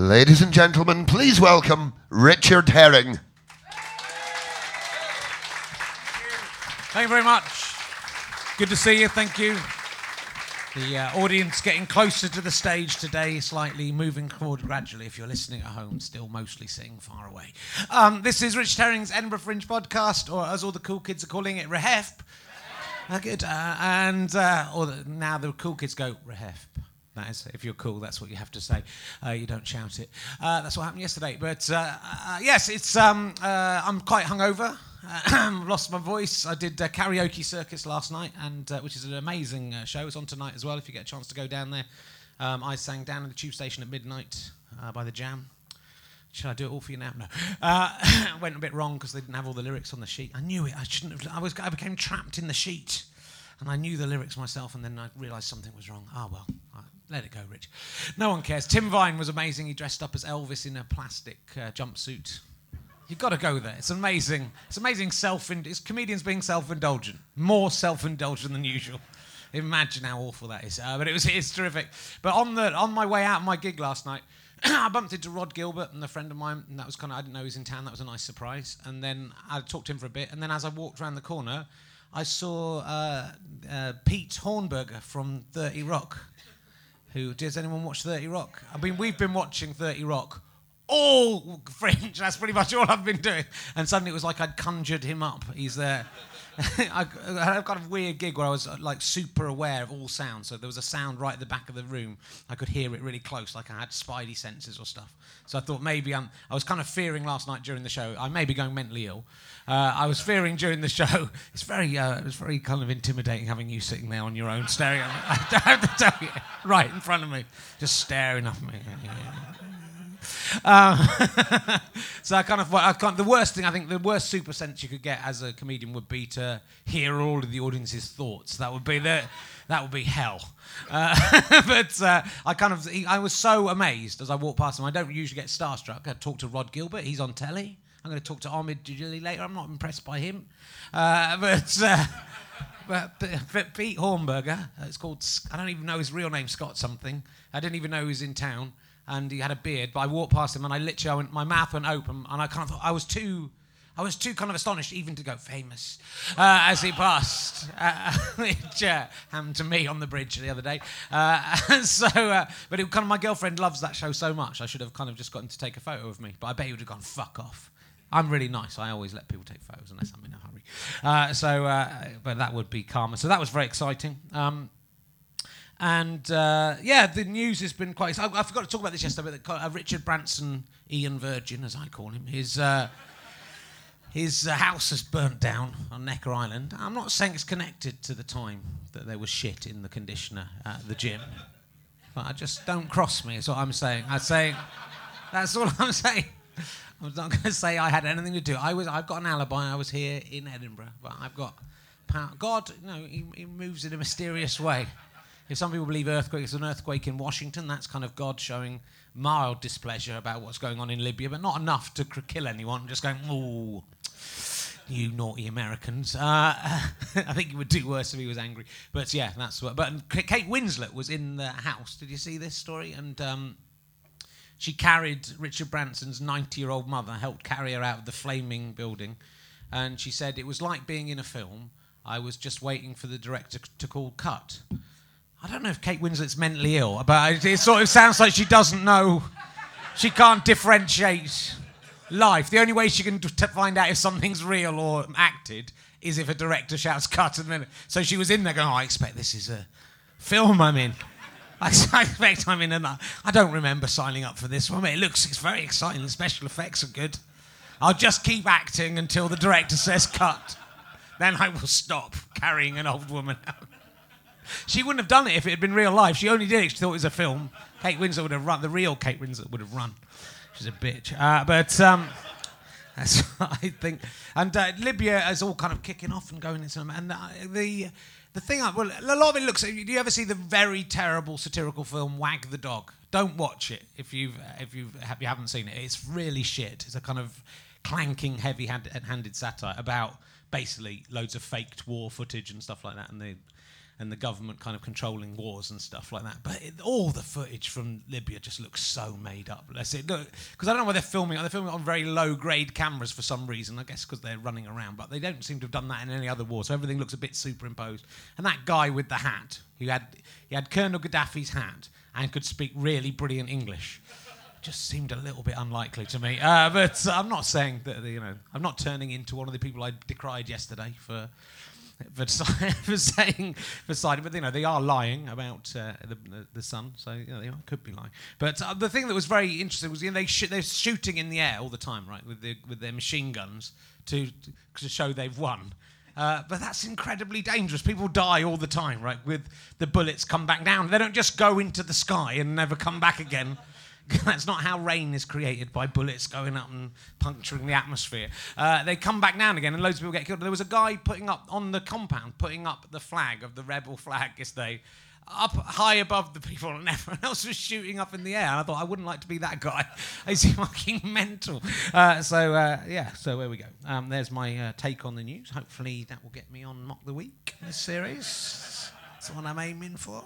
Ladies and gentlemen, please welcome Richard Herring. Thank you very much. Good to see you. Thank you. The uh, audience getting closer to the stage today, slightly moving forward gradually. If you're listening at home, still mostly sitting far away. Um, this is Rich Herring's Edinburgh Fringe podcast, or as all the cool kids are calling it, Rehef. Uh, good. Uh, and uh, or the, now the cool kids go Rehef. That is, if you're cool, that's what you have to say. Uh, you don't shout it. Uh, that's what happened yesterday. But uh, uh yes, it's. Um, uh, I'm quite hungover. lost my voice. I did karaoke circus last night, and uh, which is an amazing show. It's on tonight as well. If you get a chance to go down there, um, I sang down in the tube station at midnight by the Jam. Should I do it all for you now? No. Uh, went a bit wrong because they didn't have all the lyrics on the sheet. I knew it. I shouldn't have. I was. I became trapped in the sheet, and I knew the lyrics myself. And then I realised something was wrong. Ah, oh, well. Let it go, Rich. No one cares. Tim Vine was amazing. He dressed up as Elvis in a plastic uh, jumpsuit. You've got to go there. It's amazing. It's amazing self. It's comedians being self-indulgent, more self-indulgent than usual. Imagine how awful that is. Uh, but it was it's terrific. But on the on my way out of my gig last night, I bumped into Rod Gilbert and a friend of mine, and that was kind of I didn't know he was in town. That was a nice surprise. And then I talked to him for a bit, and then as I walked around the corner, I saw uh, uh, Pete Hornberger from 30 Rock who does anyone watch 30 Rock? I mean, we've been watching 30 Rock all Fringe. That's pretty much all I've been doing. And suddenly it was like I'd conjured him up. He's there. I, had a kind of weird gig where I was uh, like super aware of all sounds. So there was a sound right at the back of the room. I could hear it really close, like I had spidey senses or stuff. So I thought maybe I'm, I was kind of fearing last night during the show. I may be going mentally ill. Uh, I was fearing during the show. It's very, uh, it was very kind of intimidating having you sitting there on your own, staring at me. I have to tell you, right in front of me, just staring at me. Um, so I kind of, I the worst thing I think, the worst super sense you could get as a comedian would be to hear all of the audience's thoughts. That would be the, that would be hell. Uh, but uh, I kind of, I was so amazed as I walked past him. I don't usually get starstruck. I talked to Rod Gilbert. He's on telly. I'm going to talk to Omid Djalili later. I'm not impressed by him. Uh, but, uh, but, but, Pete Hornberger, it's called, I don't even know his real name, Scott something. I didn't even know he was in town and he had a beard. But I walked past him and I literally, I went, my mouth went open, and I kind of I was too. I was too kind of astonished even to go famous uh, as he passed, uh, which uh, happened to me on the bridge the other day. Uh, so, uh, but it, kind of my girlfriend loves that show so much. I should have kind of just gotten to take a photo of me, but I bet he would have gone fuck off. I'm really nice. I always let people take photos unless I'm in a hurry. Uh, so, but that would be karma. So that was very exciting. Um, and uh, yeah, the news has been quite. I, I, forgot to talk about this yesterday, but uh, Richard Branson, Ian Virgin, as I call him, his uh, his uh, house has burnt down on Necker Island. I'm not saying it's connected to the time that there was shit in the conditioner at the gym, but I just don't cross me. Is what I'm saying. I'm saying that's all I'm saying. I'm not going to say I had anything to do. I was. I've got an alibi. I was here in Edinburgh, but I've got. Power. God, you know, he, he moves in a mysterious way. If some people believe earthquakes, an earthquake in Washington, that's kind of God showing mild displeasure about what's going on in Libya, but not enough to kill anyone. Just going, ooh, you naughty Americans. Uh, I think he would do worse if he was angry. But yeah, that's what. But Kate Winslet was in the house. Did you see this story? And um, she carried Richard Branson's 90 year old mother, helped carry her out of the flaming building. And she said, It was like being in a film. I was just waiting for the director to call cut. I don't know if Kate Winslet's mentally ill, but it sort of sounds like she doesn't know. She can't differentiate life. The only way she can t- find out if something's real or acted is if a director shouts cut and then. So she was in there going, oh, I expect this is a film I'm in. I, expect I'm in a. I don't remember signing up for this one. It looks it's very exciting. The special effects are good. I'll just keep acting until the director says cut. Then I will stop carrying an old woman out. She wouldn't have done it if it had been real life. She only did it. because She thought it was a film. Kate Winslet would have run. The real Kate Winslet would have run. She's a bitch. Uh, but um, that's what I think. And uh, Libya is all kind of kicking off and going into. And uh, the the thing, I, well, a lot of it looks. Do you ever see the very terrible satirical film Wag the Dog? Don't watch it if you've if you've, you haven't seen it. It's really shit. It's a kind of clanking, heavy-handed satire about basically loads of faked war footage and stuff like that, and the and the government kind of controlling wars and stuff like that. But it, all the footage from Libya just looks so made up. Let's see, look, because I don't know why they're filming. They're filming on very low grade cameras for some reason. I guess because they're running around, but they don't seem to have done that in any other war. So everything looks a bit superimposed. And that guy with the hat, who had he had Colonel Gaddafi's hat and could speak really brilliant English. Just seemed a little bit unlikely to me, uh, but I'm not saying that you know I'm not turning into one of the people I decried yesterday for for, saying for siding, but you know they are lying about uh, the, the, sun, so you know, they could be lying. But uh, the thing that was very interesting was you know, they sh- they're shooting in the air all the time, right, with the, with their machine guns to to show they've won. Uh, but that's incredibly dangerous. People die all the time, right? With the bullets come back down. They don't just go into the sky and never come back again. That's not how rain is created by bullets going up and puncturing the atmosphere. Uh, they come back down again, and loads of people get killed. There was a guy putting up on the compound, putting up the flag of the rebel flag yesterday, up high above the people, and everyone else was shooting up in the air. And I thought I wouldn't like to be that guy. He's fucking mental. Uh, so uh, yeah, so there we go. Um, there's my uh, take on the news. Hopefully that will get me on Mock the Week this series. That's what I'm aiming for.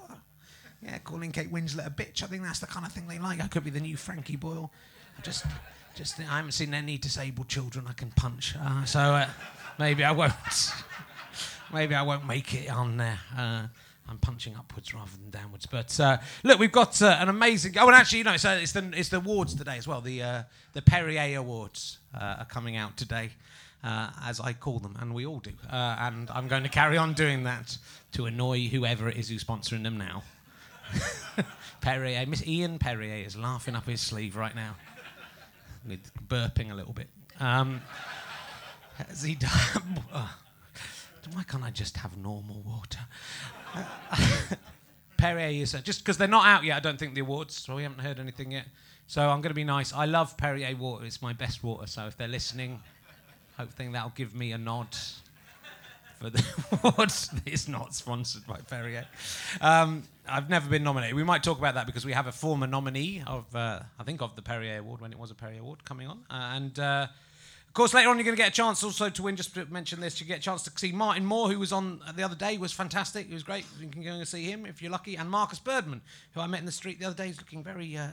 Yeah, calling Kate Winslet a bitch. I think that's the kind of thing they like. I could be the new Frankie Boyle. I just, just I haven't seen any disabled children I can punch. Uh, so uh, maybe I won't. maybe I won't make it on there. Uh, I'm punching upwards rather than downwards. But uh, look, we've got uh, an amazing. Oh, and actually, you know, uh, it's, the it's the awards today as well. The uh, the Perrier Awards uh, are coming out today, uh, as I call them, and we all do. Uh, and I'm going to carry on doing that to annoy whoever it is who's sponsoring them now. Perrier, Miss Ian Perrier is laughing up his sleeve right now, burping a little bit. Um, has he done? why can't I just have normal water? Perrier is just because they're not out yet. I don't think the awards, so we haven't heard anything yet. So I'm going to be nice. I love Perrier water. It's my best water. So if they're listening, hopefully that'll give me a nod for the awards. it's not sponsored by Perrier. Um, I've never been nominated. We might talk about that because we have a former nominee of, uh, I think, of the Perrier Award when it was a Perrier Award coming on, uh, and. Uh, of course, later on, you're going to get a chance also to win. Just to mention this, you get a chance to see Martin Moore, who was on the other day, was fantastic. He was great. You can go and see him if you're lucky. And Marcus Birdman, who I met in the street the other day, he's looking very, uh,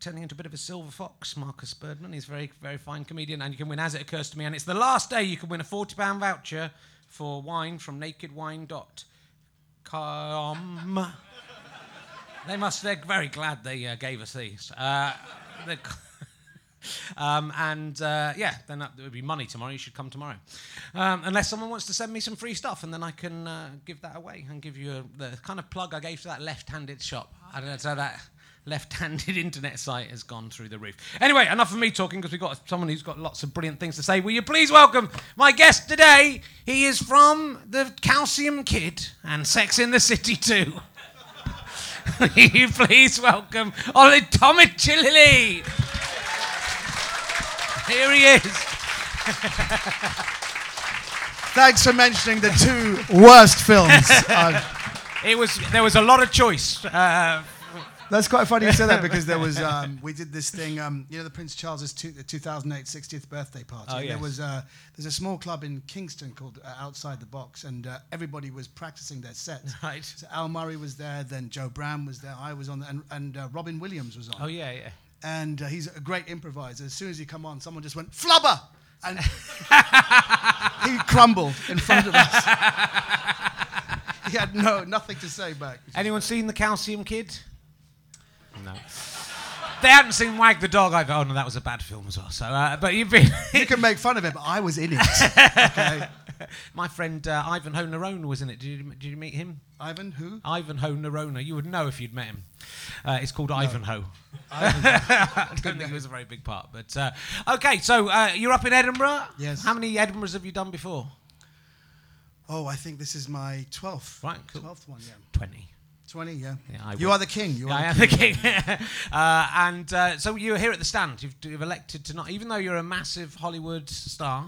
turning into a bit of a silver fox. Marcus Birdman, he's a very, very fine comedian, and you can win as it occurs to me. And it's the last day you can win a forty pound voucher for wine from NakedWine.com. they must. They're very glad they uh, gave us these. Uh, um, and uh, yeah, then that, would be money tomorrow. You should come tomorrow, um, unless someone wants to send me some free stuff, and then I can uh, give that away and give you a, the kind of plug I gave to that left-handed shop. I don't know, so that left-handed internet site has gone through the roof. Anyway, enough of me talking because we've got someone who's got lots of brilliant things to say. Will you please welcome my guest today? He is from the Calcium Kid and Sex in the City too. Will you please welcome Omid Djalili. Here he is. Thanks for mentioning the two worst films. Uh, It was there was a lot of choice. Uh, that's quite funny you said that because there was um, we did this thing. Um, you know, the Prince Charles's two, the 2008 60th birthday party. Oh, yes. There was uh, there's a small club in Kingston called uh, Outside the Box, and uh, everybody was practicing their sets. Right. So Al Murray was there, then Jo Brand was there, I was on, there, and, and uh, Robin Williams was on. oh yeah, yeah. and uh, he's a great improviser. As soon as he come on, someone just went flubber, and he crumbled in front of us. he had no nothing to say back. Anyone seen the Calcium Kid? No. They hadn't seen Wag the Dog. I go, oh no, that was a bad film as well. So, uh, but you've been. You can make fun of it, but I was in it. Okay, My friend uh, Ivanhoe Nerona was in it. Did you, did you meet him? Ivan, who? Ivanhoe Nerona. You would know if you'd met him. Uh, it's called Ivanhoe. I don't think it was a very big part. But uh, okay, so uh, you're up in Edinburgh. Yes. How many Edinburghs have you done before? Oh, I think this is my twelfth. Right, cool. Twelfth one, yeah. Twenty. Twenty, yeah. Yeah, you are the king. You Yeah, are I the am the king. king. uh, and uh, so you're here at the stand. You've, you've elected to not, even though you're a massive Hollywood star,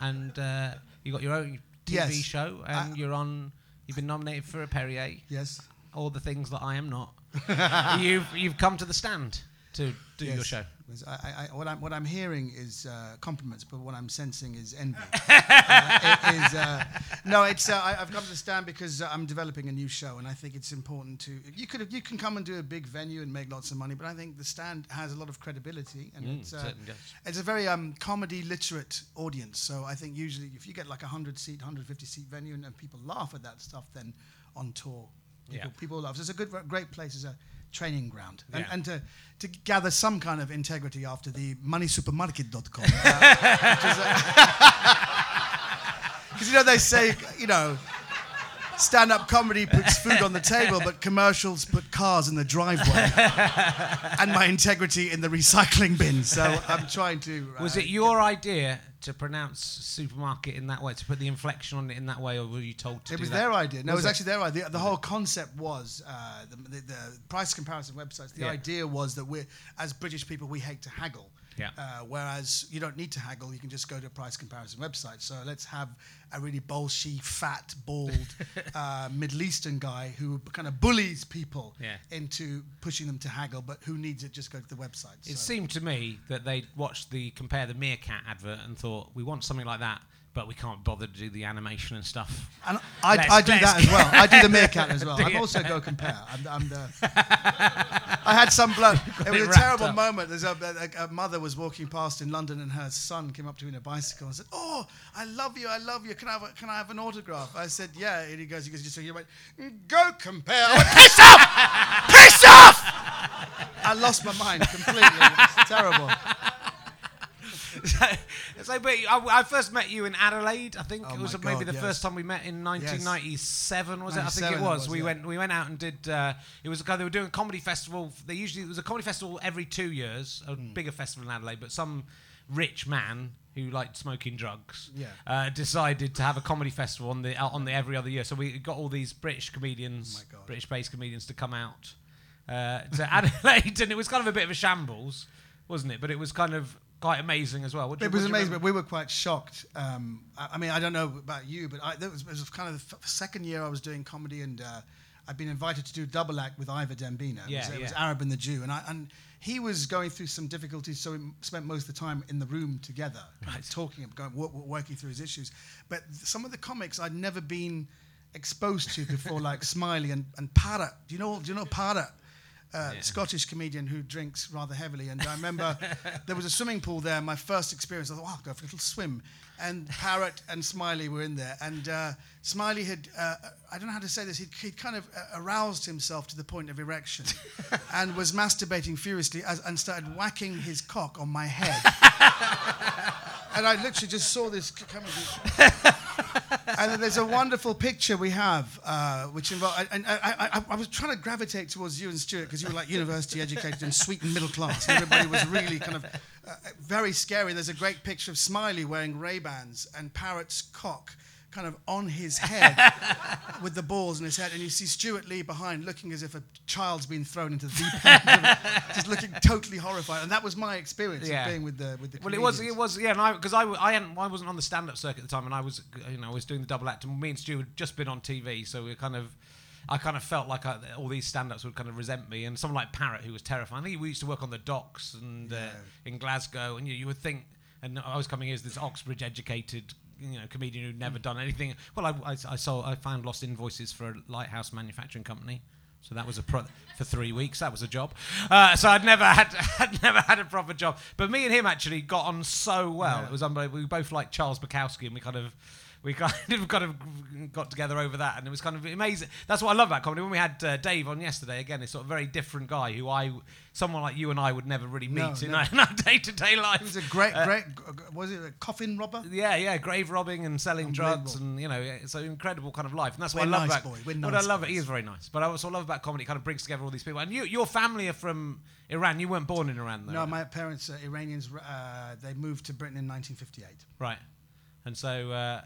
and uh, you got your own TV Yes. show, and I- you're on. You've been nominated for a Perrier. Yes. All the things that I am not. you've you've come to the stand to do your show? I, I, what, I'm, what I'm hearing is uh, compliments, but what I'm sensing is envy. uh, it is, uh, no, it's, uh, I, I've come to stand because uh, I'm developing a new show, and I think it's important to. You could you can come and do a big venue and make lots of money, but I think the stand has a lot of credibility, and Mm, it's, uh, it's a very um, comedy literate audience. So I think usually if you get like a 100 seat, 150 seat venue, and, and people laugh at that stuff, then on tour, people, Yeah. people laugh. So it's a good, great place as a training ground, and, Yeah. and to to gather some kind of integrity after the moneysupermarket.com. Because uh, you know they say you know. Stand-up comedy puts food on the table, but commercials put cars in the driveway, and my integrity in the recycling bin. So I'm trying to. Was uh, it your idea to pronounce supermarket in that way, to put the inflection on it in that way, or were you told to It was that? their idea. No, Was it was it? actually their idea. The, the whole concept was uh, the, the, the price comparison websites. The Yeah. idea was that we, as British people, we hate to haggle. Yeah. Uh, whereas you don't need to haggle, you can just go to a price comparison website. So let's have a really bolshy, fat, bald uh, Middle Eastern guy who kind of bullies people Yeah. into pushing them to haggle, but who needs it? Just go to the website. It So- seemed to me that they watched the compare the meerkat advert and thought we want something like that, but we can't bother to do the animation and stuff. And I, Let's- I do that as well. I do the meerkat as well. I'm also go compare. I'm, I'm the. I had some bloke. It was it a terrible up. moment. There's a, a, a mother was walking past in London, and her son came up to me in a bicycle and said, "Oh, I love you. I love you. Can I have a, can I have an autograph?" I said, "Yeah." And he goes, "He goes, just he went, go compare." I went, piss off, piss off. I lost my mind completely. It was terrible. so, but I, I first met you in Adelaide. I think Oh it was my maybe the yes. first time we met in 1997. Was it? I think 97 it it was. was, we yeah. went. We went out and did. Uh, it was a guy. They were doing a comedy festival. They usually it was a comedy festival every two years. A Hmm. bigger festival in Adelaide, but some rich man who liked smoking drugs Yeah. uh, decided to have a comedy festival on the uh, on the every other year. So we got all these British comedians, Oh. British-based comedians, to come out uh, to Adelaide, and it was kind of a bit of a shambles, wasn't it? But it was kind of quite amazing as well. What do you- It was amazing, but we were quite shocked. Um, I, I mean, I don't know about you, but I, that was, it was kind of the f- second year I was doing comedy, and uh, I'd been invited to do double act with Ivor Dembina. It, Yeah, was, it was. Arab and the Jew, and I, and he was going through some difficulties, so we spent most of the time in the room together, Right. talking, going, wo- wo- working through his issues. But th- some of the comics I'd never been exposed to before, like Smiley and, and Parrot. Do you know? Do you know Parrot? Uh, Yeah. Scottish comedian who drinks rather heavily. And I remember there was a swimming pool there. My first experience, I thought, oh, I'll go for a little swim. And Parrot and Smiley were in there. And uh, Smiley had, uh, I don't know how to say this, he'd, he'd kind of uh, aroused himself to the point of erection and was masturbating furiously as, and started whacking his cock on my head. and I literally just saw this coming. and then there's a wonderful picture we have, uh, which involves. And I, I, I, I was trying to gravitate towards you and Stewart because you were like university educated and sweet and middle class. And everybody was really kind of uh, very scary. There's a great picture of Smiley wearing Ray Bans and Parrot's cock kind of on his head with the balls in his head. And you see Stewart Lee behind looking as if a child's been thrown into the deep end, just looking totally horrified. And that was my experience Yeah. of being with the with the. Well, it was, it was, yeah, and I because I hadn't, I wasn't on the stand-up circuit at the time, and I was, you know, I was doing the double act, and me and Stewart had just been on TV, so we kind of, I kind of felt like I, all these stand-ups would kind of resent me, and someone like Parrot, who was terrifying. I think we used to work on the docks and uh, in Glasgow, and you, you would think, and I was coming here as this Oxbridge-educated, you know, comedian who'd never done anything. Well, I, I, I saw, I found lost invoices for a lighthouse manufacturing company. So that was a pro- for three weeks. That was a job. Uh, so I'd never had I'd never had a proper job. But me and him actually got on so well. Yeah. It was unbelievable. We both liked Charles Bukowski, and we kind of we kind of kind of got together over that, and it was kind of amazing. That's what I love about comedy. When we had uh, Dave on yesterday, again, it's sort of a very different guy who I, someone like you and I would never really No, meet in, no. our, in our day-to-day life. He was a great, Uh, great. Was it a coffin robber? yeah, yeah, grave robbing and selling drugs, and you know, it's an incredible kind of life, and that's what We're I love nice about. boys, we're what nice I love it, boys. he is very nice, but I also love about comedy. It kind of brings together all these people. And you, your family are from Iran. You weren't born in Iran, though, No, my parents are Iranians. Uh, they moved to Britain in 1958. right? And so, uh,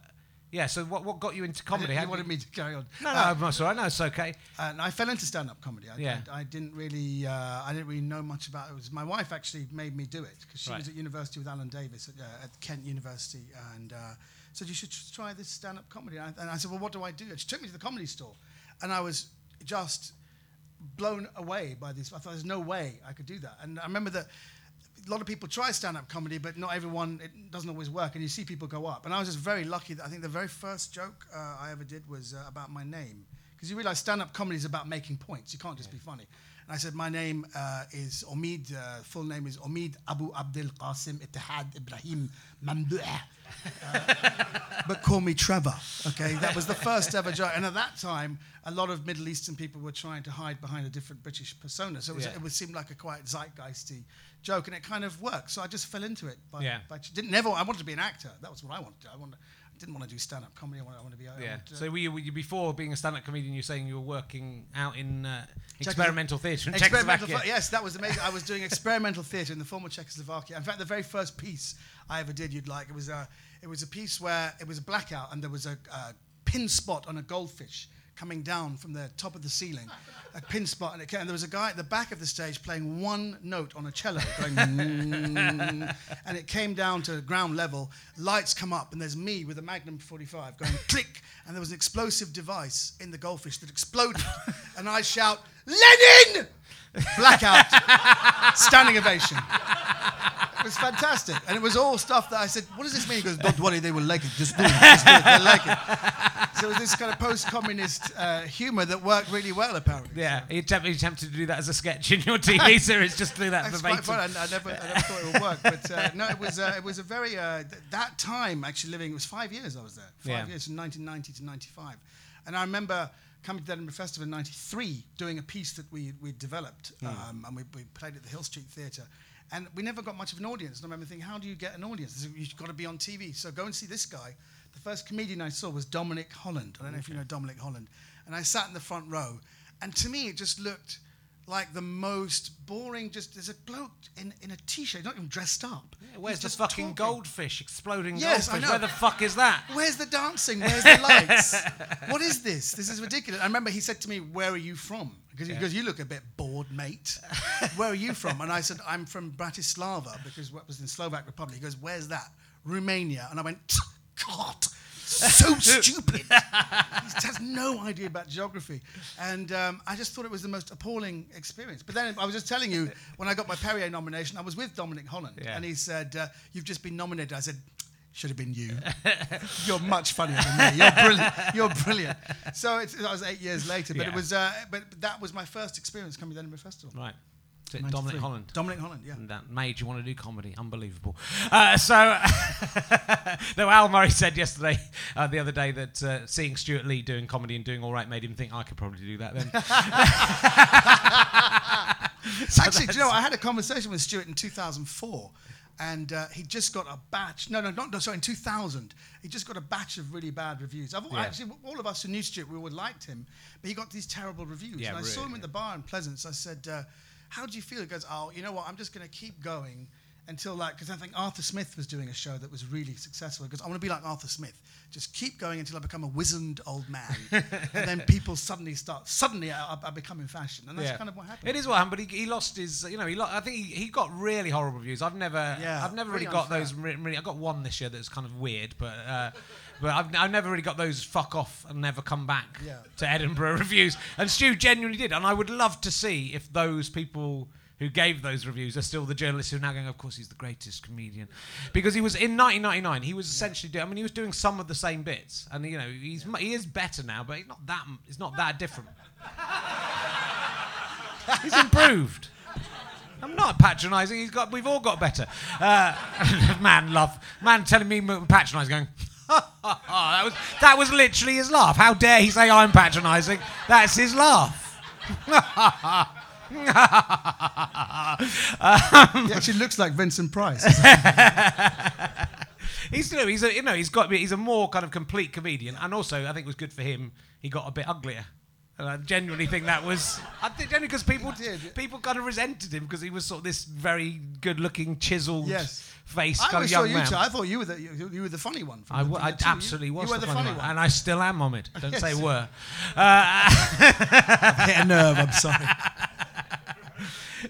yeah. So, what what got you into comedy? you wanted me to carry on. No, no, Uh, I'm sorry. No, it's okay. and I fell into stand-up comedy. I, Yeah. I, I didn't really, uh, I didn't really know much about it. it. Was my wife actually made me do it because she Right. was at university with Alan Davies at, uh, at Kent University, and uh, said you should try this stand-up comedy. And I, and I said, well, what do I do? And she took me to the comedy store, and I was just blown away by these. I thought there's no way I could do that. And I remember that a lot of people try stand-up comedy, but not everyone. It doesn't always work, and you see people go up. And I was just very lucky that I think the very first joke uh, I ever did was uh, about my name, because you realize stand-up comedy is about making points. You can't just be funny. And I said my name uh, is Omid. Uh, full name is Omid Abu Abdel Qasim Ittihad Ibrahim Mamdouh. but call me Trevor. Okay, that was the first ever joke. And at that time, a lot of Middle Eastern people were trying to hide behind a different British persona. So it, was, Yeah. it would seem like a quite zeitgeisty joke, and it kind of worked. So I just fell into it. By, Yeah. by, didn't never. I wanted to be an actor. That was what I wanted. I wanted. I didn't want to do stand-up comedy. I wanted, I wanted to be. I Yeah. to- So were you, were you before being a stand-up comedian? You're saying you were working out in uh, experimental theatre in Experimental Czechoslovakia. thea- yes, that was amazing. I was doing experimental theatre in the former Czechoslovakia. In fact, the very first piece I ever did, you'd like, it was a, it was a piece where it was a blackout and there was a, a pin spot on a goldfish coming down from the top of the ceiling. A pin spot, and, came, and there was a guy at the back of the stage playing one note on a cello, going, and it came down to ground level. Lights come up, and there's me with a Magnum 45 going click, and there was an explosive device in the goldfish that exploded, and I shout, Lenin! Blackout. Standing ovation. It was fantastic. And it was all stuff that I said, what does this mean? He goes, don't worry, they will like it. Just do it. Just do it. They'll like it. So it was this kind of post-communist uh, humor that worked really well, apparently. Yeah, you attempted, you attempted to do that as a sketch in your TV series, just do that That's quite fun. I, I, never, I never thought it would work, but uh, no, it was uh, it was a very uh, th- that time actually living. It was five years I was there, five Yeah. years from 1990 to 95, and I remember coming to the Edinburgh Festival in '93, doing a piece that we we developed, Hmm. um, and we, we played at the Hill Street Theatre. And we never got much of an audience. And I remember thinking, how do you get an audience? You've got to be on TV. So go and see this guy. The first comedian I saw was Dominic Holland. I don't know if you know Dominic Holland. And I sat in the front row. And to me, it just looked like the most boring, just there's a bloke in, in a t-shirt, not even dressed up. Where's He's the fucking talking. goldfish, exploding Yes, I know. Where the fuck is that? Where's the dancing? Where's the lights? what is this? This is ridiculous. I remember he said to me, "Where are you from?" Because he Yeah. goes, "You look a bit bored, mate. Where are you from?" And I said, "I'm from Bratislava because what was in Slovak Republic." He goes, "Where's that?" Romania. And I went, "God." So stupid. he has no idea about geography. And um, I just thought it was the most appalling experience. But then I was just telling you, when I got my Perrier nomination, I was with Dominic Holland. Yeah. And he said, uh, You've just been nominated. I said, Should have been you. You're much funnier than me. You're brilliant. You're brilliant. So it's, that was eight years later. But it was. Uh, but that was my first experience coming to the Edinburgh Festival. Right. Is it 93. Dominic Holland. Dominic Holland, yeah. And that made you want to do comedy. Unbelievable. Uh, so, though Al Murray said yesterday, uh, the other day, that uh, seeing Stewart Lee doing comedy and doing all right made him think I could probably do that then. Actually, do you know, I had a conversation with Stewart in 2004, and uh, he just got a batch. No, no, not no, sorry. In 2000, he just got a batch of really bad reviews. I've, Yeah. Actually, all of us who knew Stewart, we all liked him, but he got these terrible reviews. Yeah, and I saw him really, at the bar in Pleasance. I said, uh, "How do you feel?" He goes, "Oh, you know what? I'm just going to keep going." Until like, because I think Arthur Smith was doing a show that was really successful. Because I want to be like Arthur Smith, just keep going until I become a wizened old man, and then people suddenly start. Suddenly, I, I become in fashion, and that's Yeah. kind of what happened. It is what happened, but he, he lost his. You know, he lo- I think he, he got really horrible reviews. I've never, Yeah, I've never really really got unfair. those. Re- really, I got one this year that's kind of weird, but uh, but I've, I've never really got those fuck off and never come back Yeah. to Edinburgh reviews. And Stu genuinely did, and I would love to see if those people. Who gave those reviews are still the journalists who are now going, of course, he's the greatest comedian. Because he was in 1999, he was essentially doing, I mean, he was doing some of the same bits. And, you know, he's, mu- he is better now, but he's not that, he's not that different. he's improved. I'm not patronising. He's got. We've all got better. Uh, man, love. Man, telling me patronising, going. That was that was literally his laugh. How dare he say I'm patronising? That's his laugh. He actually looks like Vincent Price. He's you know he's a you know he's got he's a more kind of complete comedian, and also I think it was good for him. He got a bit uglier. And I genuinely think that was I think generally because people did. people kind of resented him because he was sort of this very good-looking, chiseled Yes. face I kind of young you man. two. I thought you were the you, you were the funny one. I, the, w- from I the. You- absolutely was You were the, funny, one. one. and I still am on it. Don't say were. Uh, hit a nerve. I'm sorry.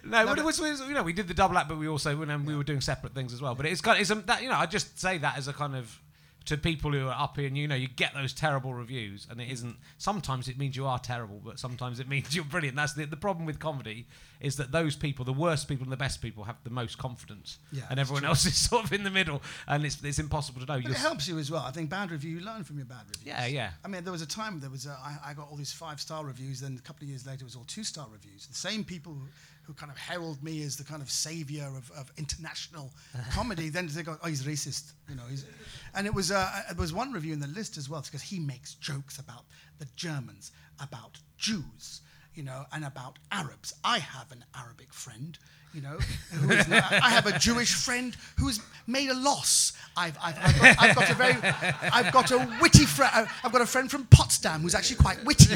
no, but it was, it was- you know we did the double act, but we also when um, we were doing separate things as well. But it's kind it's um, that you know I just say that as a kind of to people who are up here, and you know, you get those terrible reviews, and it mm. isn't. Sometimes it means you are terrible, but sometimes it means you're brilliant. That's the, the problem with comedy is that those people, the worst people and the best people, have the most confidence, Yeah, and everyone true. else is sort of in the middle, and it's it's impossible to know. But You're it helps you as well. I think bad review, you learn from your bad reviews. Yeah, yeah. I mean, there was a time there was a, I, I got all these five star reviews, then a couple of years later it was all two star reviews. The same people who, kind of herald me as the kind of savior of, of international comedy, then they go, oh, he's racist, you know. He's, and it was uh, there was one review in the list as well because he makes jokes about the Germans, about Jews, you know, and about Arabs. I have an Arabic friend. You know, who is not, I have a Jewish friend who's made a loss. I've, I've, I've, got, I've got a very, I've got a witty friend. I've got a friend from Potsdam who's actually quite witty.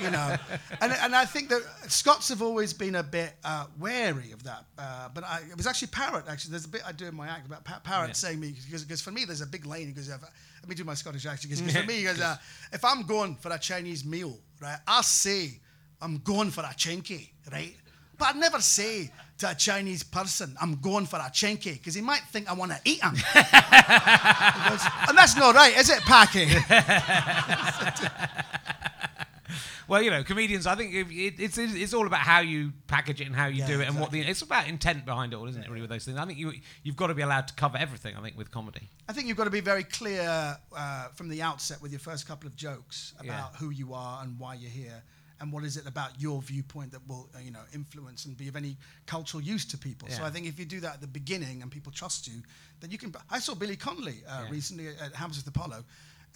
You know, and, and I think that Scots have always been a bit uh, wary of that. Uh, but I, it was actually Parrot. Actually, there's a bit I do in my act about Pa- Parrot Yeah. saying me because, because for me there's a big lane. He goes, "If let me do my Scottish accent. Because for me, he goes, uh, if I'm going for a Chinese meal, right, I say I'm going for a chinky, right? But I'd never say to a Chinese person, I'm going for a chinky, because he might think I want to eat him. Goes, and that's not right, is it, Packy? Well, you know, comedians. I think it, it, it's it's all about how you package it and how you Yeah, do it, and what the it's about intent behind it all, isn't it? Really, with those things. I think you you've got to be allowed to cover everything. I think with comedy. I think you've got to be very clear uh, from the outset with your first couple of jokes about Yeah. who you are and why you're here, and what is it about your viewpoint that will, uh, you know, influence and be of any cultural use to people. So I think if you do that at the beginning and people trust you, then you can. I saw Billy Connolly uh, Yeah. recently at Hammersmith Apollo,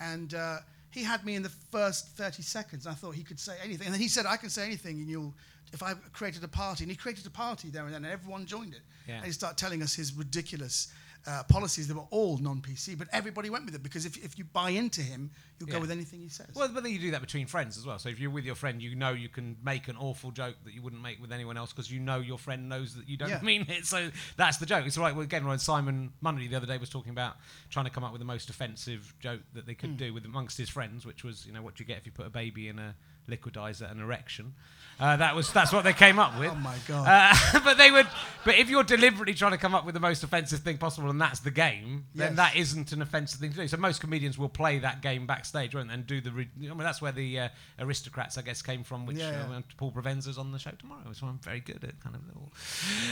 and. Uh, he had me in the first 30 seconds. I thought he could say anything. And then he said, I can say anything, and you'll, if I created a party. And he created a party there and then, and everyone joined it. Yeah. And he started telling us his ridiculous uh, policies that were all non-PC, but everybody went with it because if, if you buy into him, you'll Yeah. go with anything he says. Well, but then you do that between friends as well. So if you're with your friend, you know you can make an awful joke that you wouldn't make with anyone else because you know your friend knows that you don't Yeah. mean it. So that's the joke. It's right. Well, again, when Simon Mundy the other day was talking about trying to come up with the most offensive joke that they could Hmm. do with amongst his friends, which was, you know, what do you get if you put a baby in a liquidizer an erection? Uh, that was that's what they came up with. Oh my God. Uh, but they would. But if you're deliberately trying to come up with the most offensive thing possible, and that's the game, then Yes. that isn't an offensive thing to do. So most comedians will play that game backstage, won't they, and do the. Re- I mean, that's where the uh, aristocrats, I guess, came from. Which Yeah, uh, yeah. Paul Provenza's on the show tomorrow, so I'm very good at kind of little,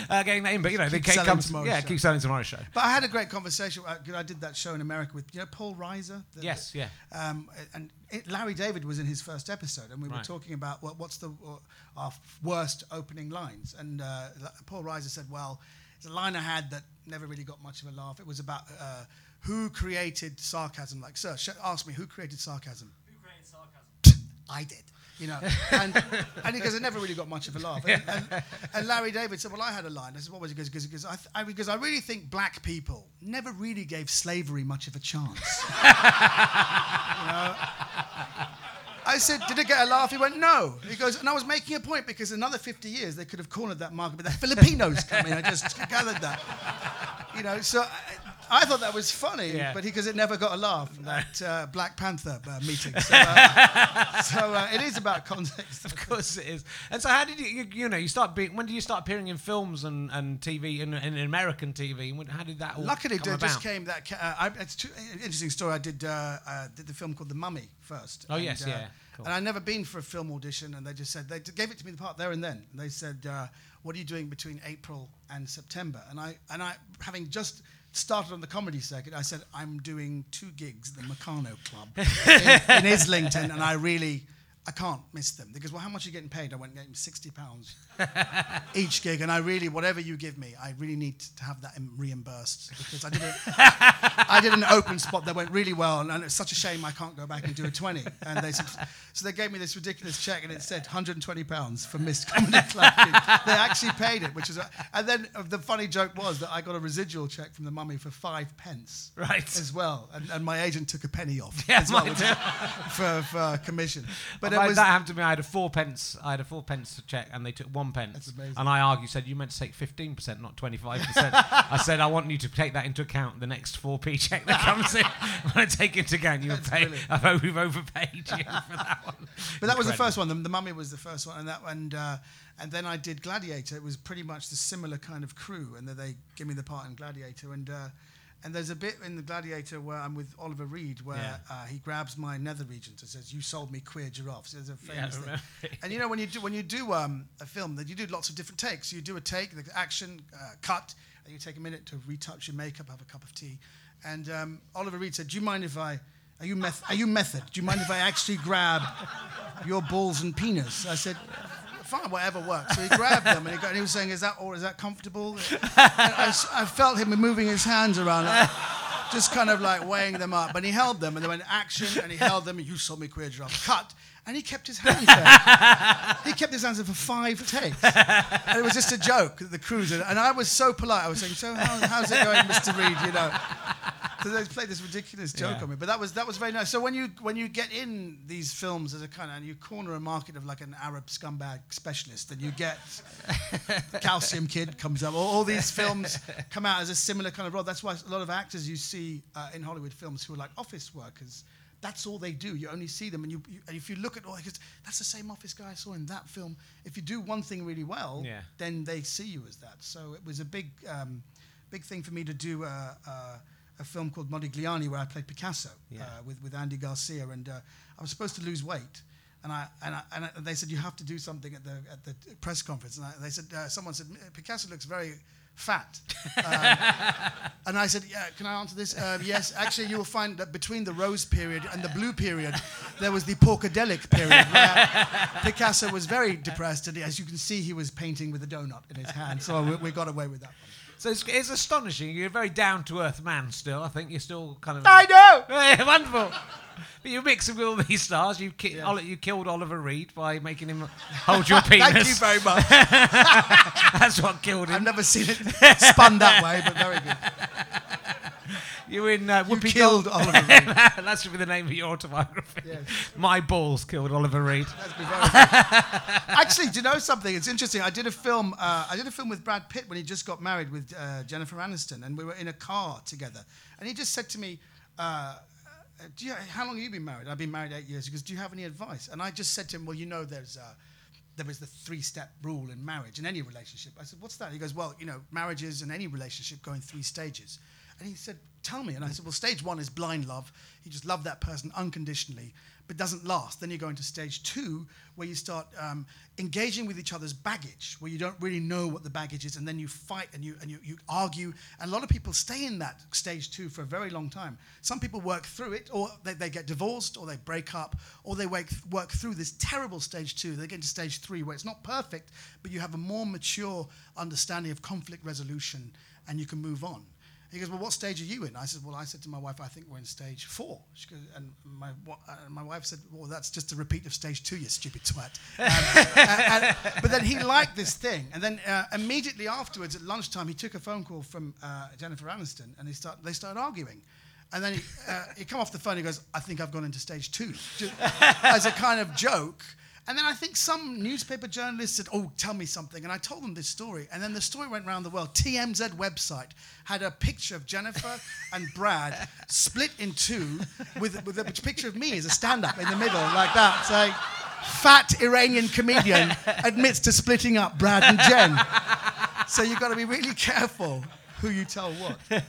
uh, getting that in. But you know, Keep the cake selling comes. tomorrow's Yeah, show. keep selling tomorrow's show. But I had a great conversation. uh, I did that show in America with you know Paul Reiser. the- Yes, yeah. Um, and it, Larry David was in his first episode, and we were talking about what, what's the uh, our worst opening lines. And uh, Paul Reiser said, "Well, it's a line I had that never really got much of a laugh. It was about uh, who created sarcasm. Like, sir, sh- ask me who created sarcasm. Who created sarcasm? I did." You know, and, and he goes, it never really got much of a laugh. And, and, and Larry David said, well, I had a line. I said, what was it? He goes, because, because, I, th- I, because I really think black people never really gave slavery much of a chance. You know? I said, did it get a laugh? He went, no. He goes, and I was making a point because another 50 years they could have cornered that market, but the Filipinos come in. I just gathered that. You know, so uh, I, thought that was funny, Yeah. but because it never got a laugh at uh, Black Panther uh, meeting. So, uh, so uh, it is about context. Of course it is. And so, how did you, you, you know, you start being, when did you start appearing in films and, and TV, and, and American TV? And when- how did that all Luckily, come it just came that. Uh, I, it's too, an interesting story. I did uh, uh, did the film called The Mummy first. Oh, yes, uh, yeah, cool. And I'd never been for a film audition, and they just said they gave it to me the part there and then. And they said, uh, "What are you doing between April and September?" And I and I, having just started on the comedy circuit, I said, "I'm doing two gigs at the Meccano Club in, in Islington, and I really." I can't miss them. They goes, well, how much are you getting paid? I went, getting sixty pounds each gig, and I really, whatever you give me, I really need to have that reimbursed because I did a, I did an open spot that went really well, and, and it's such a shame I can't go back and do a twenty. And they said, so they gave me this ridiculous check, and it said 120 pounds for missed comedy club. gig. They actually paid it, which is, a, and then uh, the funny joke was that I got a residual check from the mummy for five pence, Right. as well, and, and my agent took a penny off Yeah, as well, for, for commission. But But it was that happened to me. I had a four pence. I had a four pence check, and they took one pence. That's amazing. And I argued, said you meant to take fifteen percent, not twenty five percent. I said I want you to take that into account. The next four p check that comes in, I want to take into account. You That's pay. I've we've overpaid you for that one. But that was the first one. The, the Mummy was the first one, and that and uh, and then I did Gladiator. It was pretty much the similar kind of crew, and then they gave me the part in Gladiator, and uh, And there's a bit in the Gladiator where I'm with Oliver Reed where Yeah. uh, he grabs my nether regions and says, "You sold me queer giraffes." It's a Yeah, famous thing. And you know when you do when you do um, a film, that you do lots of different takes. You do a take, the action, uh, cut, and you take a minute to retouch your makeup, have a cup of tea. And um, Oliver Reed said, "Do you mind if I?" Are you, meth- are you method? Do you mind if I actually grab your balls and penis? I said, fine, whatever works. So he grabbed them and he, got, and he was saying, is that or is that comfortable? And I, I felt him moving his hands around, like, just kind of like weighing them up. And he held them and they went action and he held them and you saw me queer giraffe. Cut. And he kept his hands there. he kept his hands there for five takes. And it was just a joke, the cruiser. And I was so polite. I was saying, so how, how's it going, Mr. Reed? You know. So they played this ridiculous joke Yeah. on me, but that was that was very nice. So when you when you get in these films as a kind of and you corner a market of like an Arab scumbag specialist, and you get Calcium Kid comes up, all, all these films come out as a similar kind of role. That's why a lot of actors you see uh, in Hollywood films who are like office workers. That's all they do. You only see them, and you, you and if you look at all, that's the same office guy I saw in that film. If you do one thing really well, Yeah. then they see you as that. So it was a big, um, big thing for me to do a, a, a film called Modigliani where I played Picasso Yeah. uh, with, with Andy Garcia, and uh, I was supposed to lose weight. And, I, and, I, and I, they said you have to do something at the at the press conference. And I, they said uh, someone said Picasso looks very fat. Um, and I said, yeah, can I answer this? Uh, yes, actually, you will find that between the rose period and the blue period, there was the porcadelic period where Picasso was very depressed. And as you can see, he was painting with a donut in his hand. So we, we got away with that one. So it's, it's astonishing. You're a very down to earth man still. I think you're still kind of. I know! Yeah, wonderful. But you're mixing with all these stars. You, ki- Oli- you killed Oliver Reed by making him hold your penis. Thank you very much. That's what killed him. I've never seen it spun that way, but very good. You in uh, You Whoopi killed Gold- Oliver Reed. that should be the name of your autobiography. Yes. My balls killed Oliver Reed. That's very. Actually, do you know something? It's interesting. I did a film. Uh, I did a film with Brad Pitt when he just got married with uh, Jennifer Aniston, and we were in a car together. And he just said to me, uh, "Do you, how long have you been married?" I've been married eight years. He goes, "Do you have any advice?" And I just said to him, "Well, you know, there's." Uh, there is the three-step rule in marriage in any relationship. I said, "What's that?" He goes, "Well, you know, marriages and any relationship go in three stages." And he said, "Tell me." And I said, "Well, stage one is blind love. You just love that person unconditionally, but doesn't last. Then you go into stage two, where you start um, engaging with each other's baggage, where you don't really know what the baggage is, and then you fight and you and you, you argue. And a lot of people stay in that stage two for a very long time. Some people work through it, or they, they get divorced, or they break up, or they work, work through this terrible stage two. They get into stage three, where it's not perfect, but you have a more mature understanding of conflict resolution, and you can move on. He goes, well, what stage are you in? I said, well, I said to my wife, I think we're in stage four. She goes, and my my wife said, well, that's just a repeat of stage two, you stupid twat. Um, and- and- but then he liked this thing, and then uh, immediately afterwards, at lunchtime, he took a phone call from uh, Jennifer Aniston, and they start they started arguing. And then he, uh, he come off the phone. And he goes, "I think I've gone into stage two, as a kind of joke." And then I think some newspaper journalist said, "Oh, tell me something." And I told them this story, and then the story went around the world. TMZ website had a picture of Jennifer and Brad split in two, with with a picture of me as a stand-up in the middle, like that, saying, "Fat Iranian comedian admits to splitting up Brad and Jen." So you've got to be really careful who you tell what.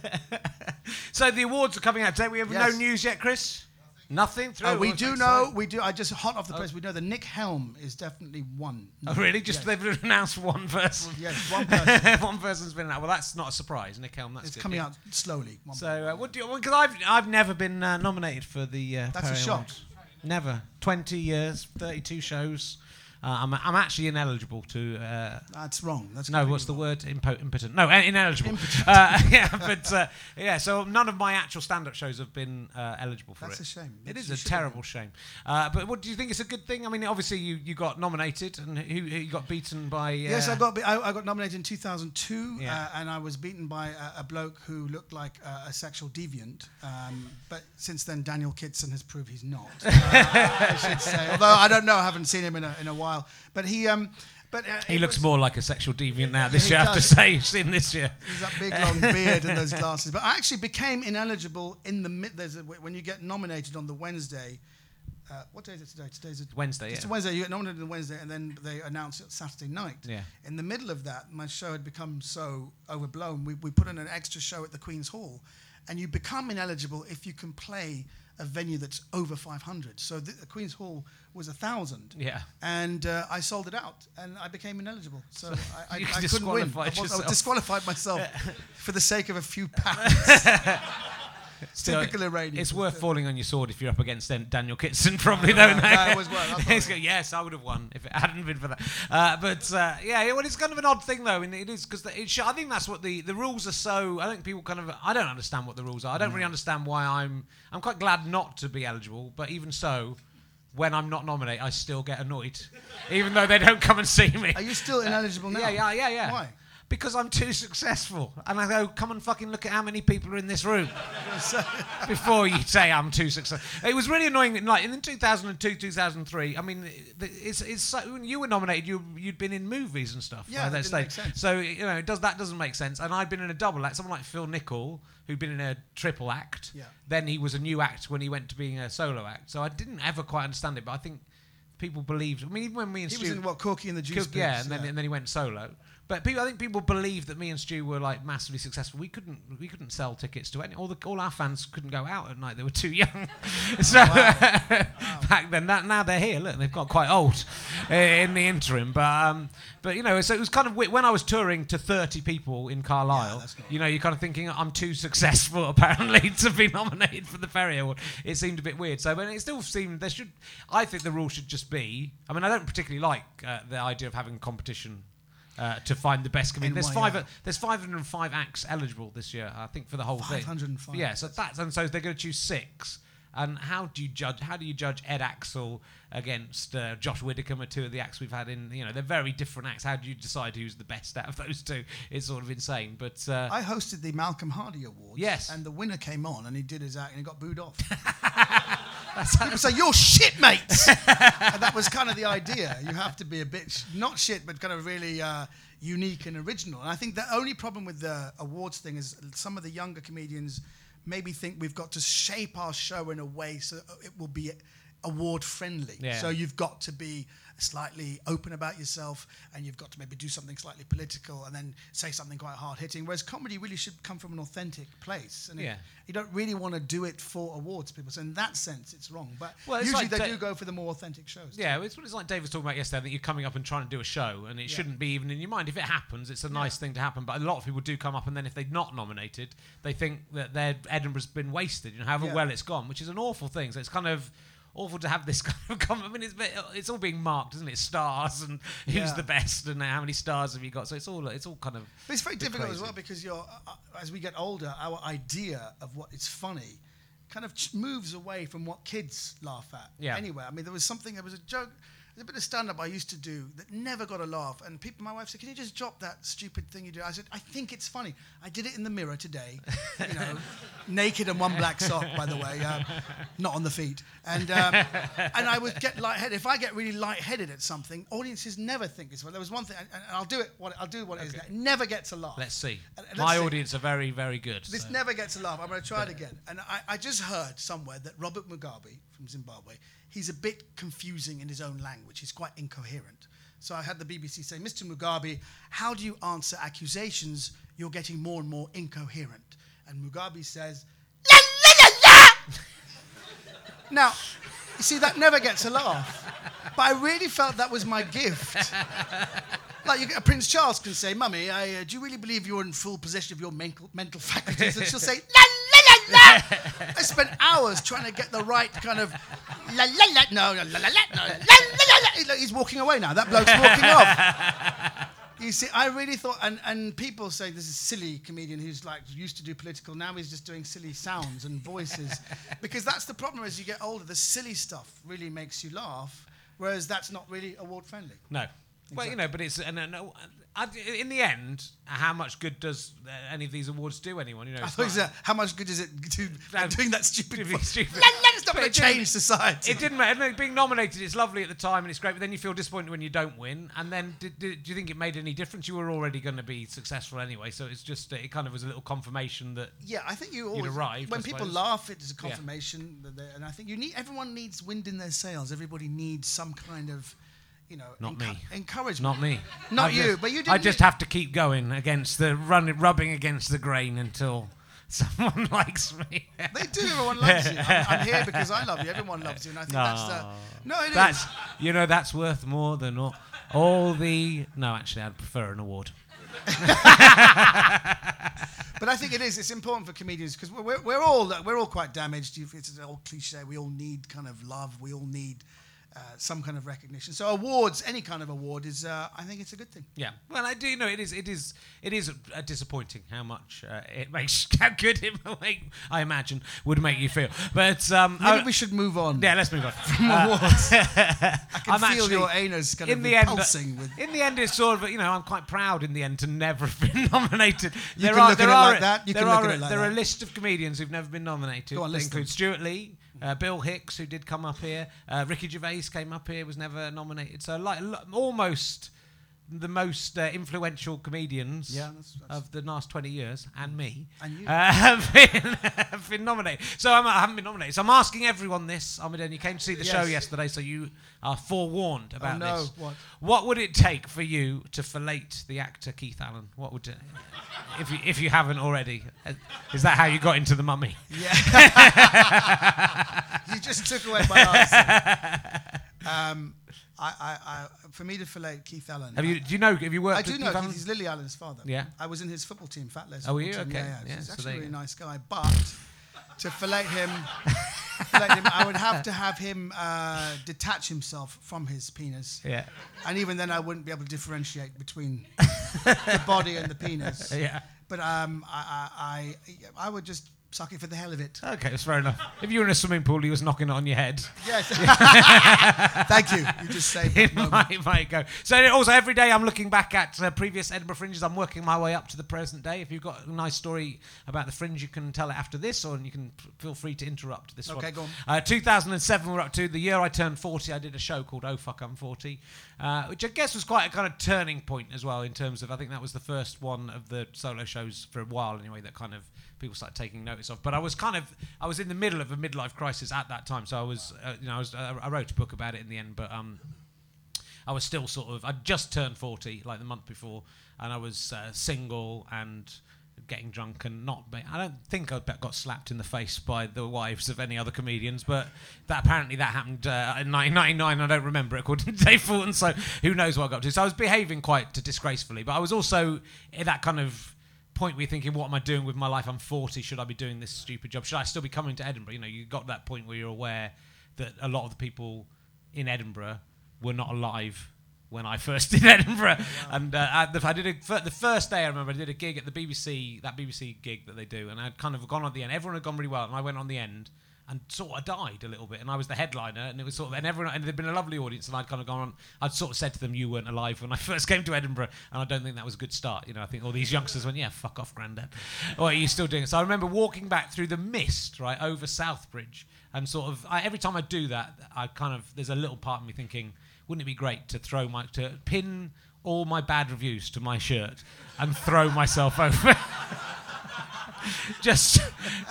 So the awards are coming out today. We have Yes. no news yet, Chris. Nothing. Through Uh, we do exciting? know. We do. I just hot off the press. We know that Nick Helm is definitely one. Oh, really? Just Yes. they've announced one person. Yes, one person. one person's been out. Well, that's not a surprise. Nick Helm. That's It's good, coming yeah. out slowly. So uh, what do you? Because I've I've never been uh, nominated for the. Uh, That's a Perry shock. Awards. Never. Twenty years, thirty-two shows. Uh, I'm I'm actually ineligible to. Uh, That's wrong. That's no, what's the wrong. word? Impo- impotent. No, uh, ineligible. Uh, yeah, but uh, yeah. So none of my actual stand-up shows have been uh, eligible for That's it. That's a shame. It You is a terrible shame. Uh, but what do you think? It's a good thing. I mean, obviously you, you got nominated, and who, who you got beaten by? Uh, Yes, I got I, I got nominated in 2002, Yeah. uh, and I was beaten by a, a bloke who looked like a sexual deviant. Um, but since then, Daniel Kitson has proved he's not. I should say, although I don't know, I haven't seen him in a, in a while. But he, um, but uh, He looks was- more like a sexual deviant now. This year, I have to say, you've seen this year. He's that big long beard and those glasses. But I actually became ineligible in the mid. There's a, when you get nominated on the Wednesday. Uh, what day is it today? Today's a, Wednesday, It's yeah. a Wednesday. You get nominated on Wednesday, and then they announce it Saturday night. Yeah. In the middle of that, my show had become so overblown. We, we put in an extra show at the Queen's Hall, and you become ineligible if you can play a venue that's over 500. So the, the Queen's Hall was a thousand. Yeah. And uh, I sold it out, and I became ineligible. So I, I, I couldn't win. I, was, I disqualified myself for the sake of a few pounds. Typical Iranian. It's worth falling on your sword if you're up against Daniel Kitson, probably, though. no, no? was worth- that's It's yes, I would have won if it hadn't been for that. Uh, but uh, yeah, well, it's kind of an odd thing, though, and it is because I think that's what the, the rules are so. I think people kind of. I don't understand what the rules are. I don't really understand why I'm. I'm quite glad not to be eligible, but even so. When I'm not nominated, I still get annoyed, even though they don't come and see me. Are you still ineligible now? Yeah, yeah, yeah, yeah. Why? Because I'm too successful. And I go, come and fucking look at how many people are in this room before you say I'm too successful. It was really annoying. Like in 2002, 2003. I mean, it's it's so, when you were nominated. You you'd been in movies and stuff. Yeah, that stage. make sense. So you know, it does that doesn't make sense? And I'd been in a double act. Someone like Phil Nichol, who'd been in a triple act. Yeah. Then he was a new act when he went to being a solo act. So I didn't ever quite understand it. But I think people believed. I mean, even when me and He Stu was in what Corky and the Juice yeah, and then and then he went solo. But people, I think people believed that me and Stu were like massively successful. We couldn't, we couldn't sell tickets to any. All the, all our fans couldn't go out at night. They were too young. so back then, that, now they're here. Look, they've got quite old uh, in the interim. But um, but you know, so it was kind of when I was touring to thirty people in Carlisle. not- you know, you're kind of thinking I'm too successful apparently to be nominated for the Perrier Award. It seemed a bit weird. So, but it still seemed there should. I think the rule should just be. I mean, I don't particularly like uh, the idea of having competition. Uh, to find the best comedian, there's five. uh, There's 505 acts eligible this year, I think, for the whole thing. 505. Yeah, so that's and so they're going to choose six. And how do you judge? How do you judge Ed Aczel against uh, Josh Widdicombe, two of the acts we've had in? You know, they're very different acts. How do you decide who's the best out of those two? It's sort of insane. But uh, I hosted the Malcolm Hardee Awards. Yes. And the winner came on and he did his act and he got booed off. People say, you're shit, mates. and that was kind of the idea. You have to be a bit, sh- not shit, but kind of really uh, unique and original. And I think the only problem with the awards thing is some of the younger comedians maybe think we've got to shape our show in a way so it will be award friendly. Yeah. So you've got to be slightly open about yourself and you've got to maybe do something slightly political and then say something quite hard hitting. Whereas comedy really should come from an authentic place. And it- you don't really want to do it for awards people. So in that sense, it's wrong. But Well, usually like they Da- do go for the more authentic shows. Yeah, it's what it's like Dave was talking about yesterday. That you're coming up and trying to do a show, and it Yeah. shouldn't be even in your mind. If it happens, it's a nice thing to happen. But a lot of people do come up, and then if they're not nominated, they think that their Edinburgh's been wasted. You know, however Yeah. well it's gone, which is an awful thing. So it's kind of awful to have this kind of comment. I mean, it's it's all being marked, isn't it? Stars and who's Yeah. the best and how many stars have you got. So it's all it's all kind of. But it's very difficult as well because you're, uh, as we get older, our idea of what is funny kind of ch- moves away from what kids laugh at. Yeah. Anyway, I mean, there was something, there was a joke, there's a bit of stand up I used to do that never got a laugh. And people, my wife said, Can you just drop that stupid thing you do? I said, I think it's funny. I did it in the mirror today, you know, naked and one black sock, by the way, um, not on the feet. And, um, and I would get lightheaded. If I get really lightheaded at something, audiences never think it's funny. There was one thing, and, and I'll do it, what, I'll do what it is. Okay. It never gets a laugh. Let's see. And- and My let's see. audience are very very good. This so. never gets a laugh. I'm going to try it again. And I, I just heard somewhere that Robert Mugabe from Zimbabwe, he's a bit confusing in his own language. He's quite incoherent. So I had the BBC say, Mr. Mugabe, how do you answer accusations? You're getting more and more incoherent. And Mugabe says, la la la la. now, you see, that never gets a laugh. But I really felt that was my gift. Like you, Prince Charles can say, "Mummy, I, uh, do you really believe you're in full possession of your mental, mental faculties?" And she'll say, "La la la la." I spent hours trying to get the right kind of la la la. No, la la la. La la la. la. He's walking away now. That bloke's walking off. You see, I really thought, and, and people say this is silly comedian who's like used to do political. Now he's just doing silly sounds and voices, because that's the problem. As you get older, the silly stuff really makes you laugh, whereas that's not really award friendly. No. Well, you know, but it's and, and, uh, in the end, how much good does uh, any of these awards do anyone? You know, I thought said, how much good is it to No, doing that stupid? to be voice? stupid. It's not going it to change society. It didn't matter. Being nominated, it's lovely at the time and it's great, but then you feel disappointed when you don't win. And then, did, did, do you think it made any difference? You were already going to be successful anyway, so it's just uh, it kind of was a little confirmation that Yeah, I think you always arrived, when people laugh. It is a confirmation, that and I think you need everyone needs wind in their sails. Everybody needs some kind of, you know, Not me. encouragement. not me, Not I you, just- but you I didn't- just have to keep going against the run, rubbing against the grain until someone likes me. They do. Everyone loves you. I'm, I'm here because I love you. Everyone loves you, and I think that's the. No. No, it is. That's you know that's worth more than all, all the. No, actually, I'd prefer an award. But I think it is. It's important for comedians because we're, we're, we're all we're all quite damaged. It's an old cliche. We all need kind of love. We all need uh, some kind of recognition. So awards, any kind of award, is uh, I think it's a good thing. Yeah. Well, I do know it is. It is. It is uh, disappointing how much uh, it makes. How good it make. I imagine would make you feel. But um, Maybe I- we should move on. yeah, let's move on. From awards. I can I'm feel actually- your anus kind in of the end, pulsing with. in the end, it's sort of you know I'm quite proud in the end to never have been nominated. You can look at it like that, you there can look are at it like there are a list of comedians who've never been nominated. Go on, They include Stewart Lee, uh, Bill Hicks, who did come up here. Uh, Ricky Gervais came up here, was never nominated. So like almost the most uh, influential comedians Yeah, that's- that's- of the last 20 years, and me, And you. uh, have, been, have been nominated. So I'm, I haven't been nominated. So I'm asking everyone this. Mean, you came to see the show yesterday, so you are forewarned about no, this. what? What would it take for you to fillet the actor Keith Allen? What would it, if you if you haven't already? Uh, Is that how you got into the Mummy? Yeah. you just took away my answer. Um, I, I, I, for me to fillet Keith Allen. Have you? Do you know? Have you worked? I with do know? Keith, he's Lily Allen's father. Yeah. I was in his football team, Fat Les. Oh, you? Okay. Yeah, yeah. Yeah, He's so actually a really nice guy. But to fillet him, fillet him, I would have to have him uh, detach himself from his penis. Yeah. And even then, I wouldn't be able to differentiate between the body and the penis. Yeah. But um, I, I, I, I would just suck it for the hell of it. Okay, that's fair enough. If you were in a swimming pool, he was knocking it on your head. Yes. Thank you. You just saved it might, might go. So also every day I'm looking back at uh, previous Edinburgh Fringes. I'm working my way up to the present day. If you've got a nice story about the Fringe, you can tell it after this, or you can f- feel free to interrupt this one. Okay, go on. Uh, 2007, we're up to the year I turned 40. I did a show called Oh Fuck I'm 40, uh, which I guess was quite a kind of turning point as well in terms of I think that was the first one of the solo shows for a while anyway that kind of people started taking notice of. But I was kind of I was in the middle of a midlife crisis at that time, so I was uh, you know I was uh, I wrote a book about it in the end, but um. I was still sort of, I'd just turned 40, like the month before, and I was uh, single and getting drunk and not, I don't think I got slapped in the face by the wives of any other comedians, but that apparently that happened uh, in 1999. I don't remember it, according to Dave Fulton, so who knows what I got up to. So I was behaving quite disgracefully, but I was also in that kind of point where you're thinking, what am I doing with my life? I'm 40. Should I be doing this stupid job? Should I still be coming to Edinburgh? You know, you got to that point where you're aware that a lot of the people in Edinburgh were not alive when I first did Edinburgh. And uh, the, I did a, the first day I remember I did a gig at the BBC, that BBC gig that they do, and I'd kind of gone on the end. Everyone had gone really well, and I went on the end and sort of died a little bit. And I was the headliner, and it was sort of, and everyone, and there'd been a lovely audience, and I'd kind of gone on. I'd sort of said to them, "You weren't alive when I first came to Edinburgh," and I don't think that was a good start. You know, I think all these youngsters went, "Yeah, fuck off, granddad." or are you still doing it? So I remember walking back through the mist, right over Southbridge, and sort of I, every time I do that, I kind of there's a little part of me thinking, wouldn't it be great to throw my to pin all my bad reviews to my shirt and throw myself over? Just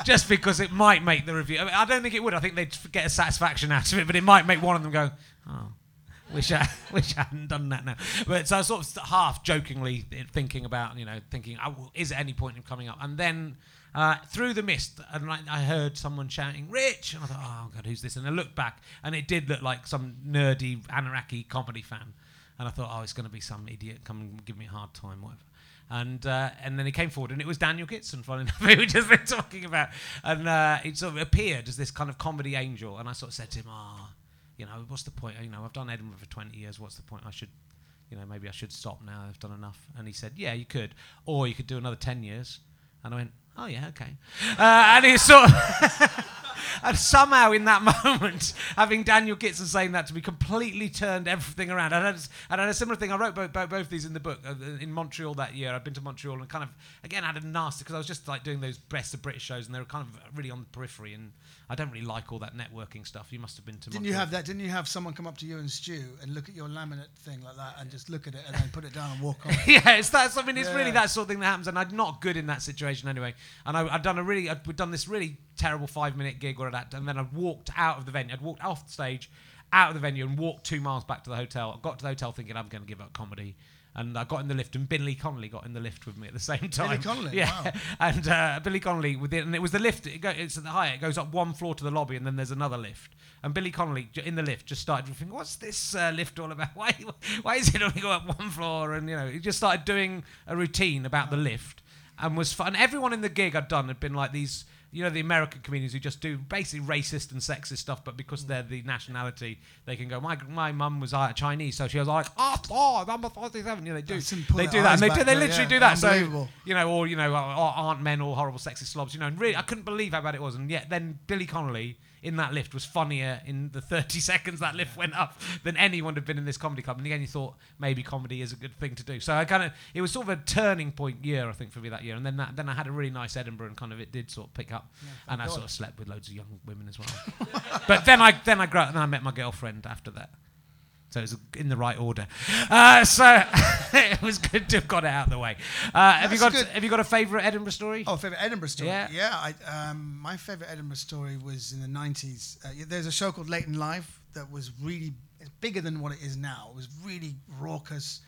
just because it might make the review. I, mean, I don't think it would. I think they'd get a satisfaction out of it, but it might make one of them go, "Oh, wish I wish I hadn't done that now." But so I was sort of half jokingly thinking about, you know, thinking, oh, "Is there any point in coming up?" And then. Uh, through the mist, and I, I heard someone shouting "Rich," and I thought, "Oh God, who's this?" And I looked back, and it did look like some nerdy Anaraki comedy fan. And I thought, "Oh, it's going to be some idiot come and give me a hard time, whatever." And uh, and then he came forward, and it was Daniel Kitson, funny enough, who we just been talking about. And uh, it sort of appeared as this kind of comedy angel. And I sort of said to him, "Ah, you know, what's the point? You know, I've done Edinburgh for 20 years. What's the point? I should, you know, maybe I should stop now. I've done enough." And he said, "Yeah, you could, or you could do another 10 years." And I went, "Oh yeah, okay." Uh, and he sort of. And somehow, in that moment, having Daniel Kitson saying that to me completely turned everything around. And I had, I had a similar thing. I wrote both, both, both these in the book uh, in Montreal that year. I'd been to Montreal and kind of, again, had a nasty, because I was just like doing those best of British shows and they were kind of really on the periphery. And I don't really like all that networking stuff. You must have been to Didn't Montreal. you have that? Didn't you have someone come up to you and Stu and look at your laminate thing like that and just look at it and then put it down and walk on? yeah, it's that. I mean, it's really that sort of thing that happens, and I'm not good in that situation anyway. And I, I'd done a really, I'd we'd done this really terrible five minute gig or I'd, and then I'd walked out of the venue. I'd walked off the stage, out of the venue, and walked two miles back to the hotel. I got to the hotel thinking I'm going to give up comedy. And I got in the lift, and Billy Connolly got in the lift with me at the same time. Billy Connolly, yeah. wow. And uh, Billy Connolly with it, and it was the lift. It go, it's at the height. It goes up one floor to the lobby, and then there's another lift. And Billy Connolly in the lift just started thinking, "What's this uh, lift all about? Why, why is it only go up one floor?" And you know, he just started doing a routine about the lift, and was fun. Everyone in the gig I'd done had been like these. You know the American comedians who just do basically racist and sexist stuff, but because they're the nationality, they can go. My my mum was uh, Chinese, so she was like, "Oh, oh number forty-seven. You know, they do That's and pull they do that, and they do, they literally yeah. do that. So you know, or you know, uh, aren't men all horrible sexist slobs? You know, and really, I couldn't believe how bad it was. And yet, then Billy Connolly in that lift was funnier in the 30 seconds that lift went up than anyone had been in this comedy club. And again, you thought maybe comedy is a good thing to do. So I kind of, it was sort of a turning point year, I think, for me that year. And then that, then I had a really nice Edinburgh, and kind of it did sort of pick up. and I God. sort of slept with loads of young women as well. but then I then I grew up and I met my girlfriend after that. So it was in the right order. Uh, so it was good to have got it out of the way. Uh, have you got good. Have you got a favourite Edinburgh story? Oh, favorite Edinburgh story. Yeah. Yeah, I, um, my favorite Edinburgh story was in the '90s. Uh, there's a show called Late'n'Live that was really bigger than what it is now. It was really raucous,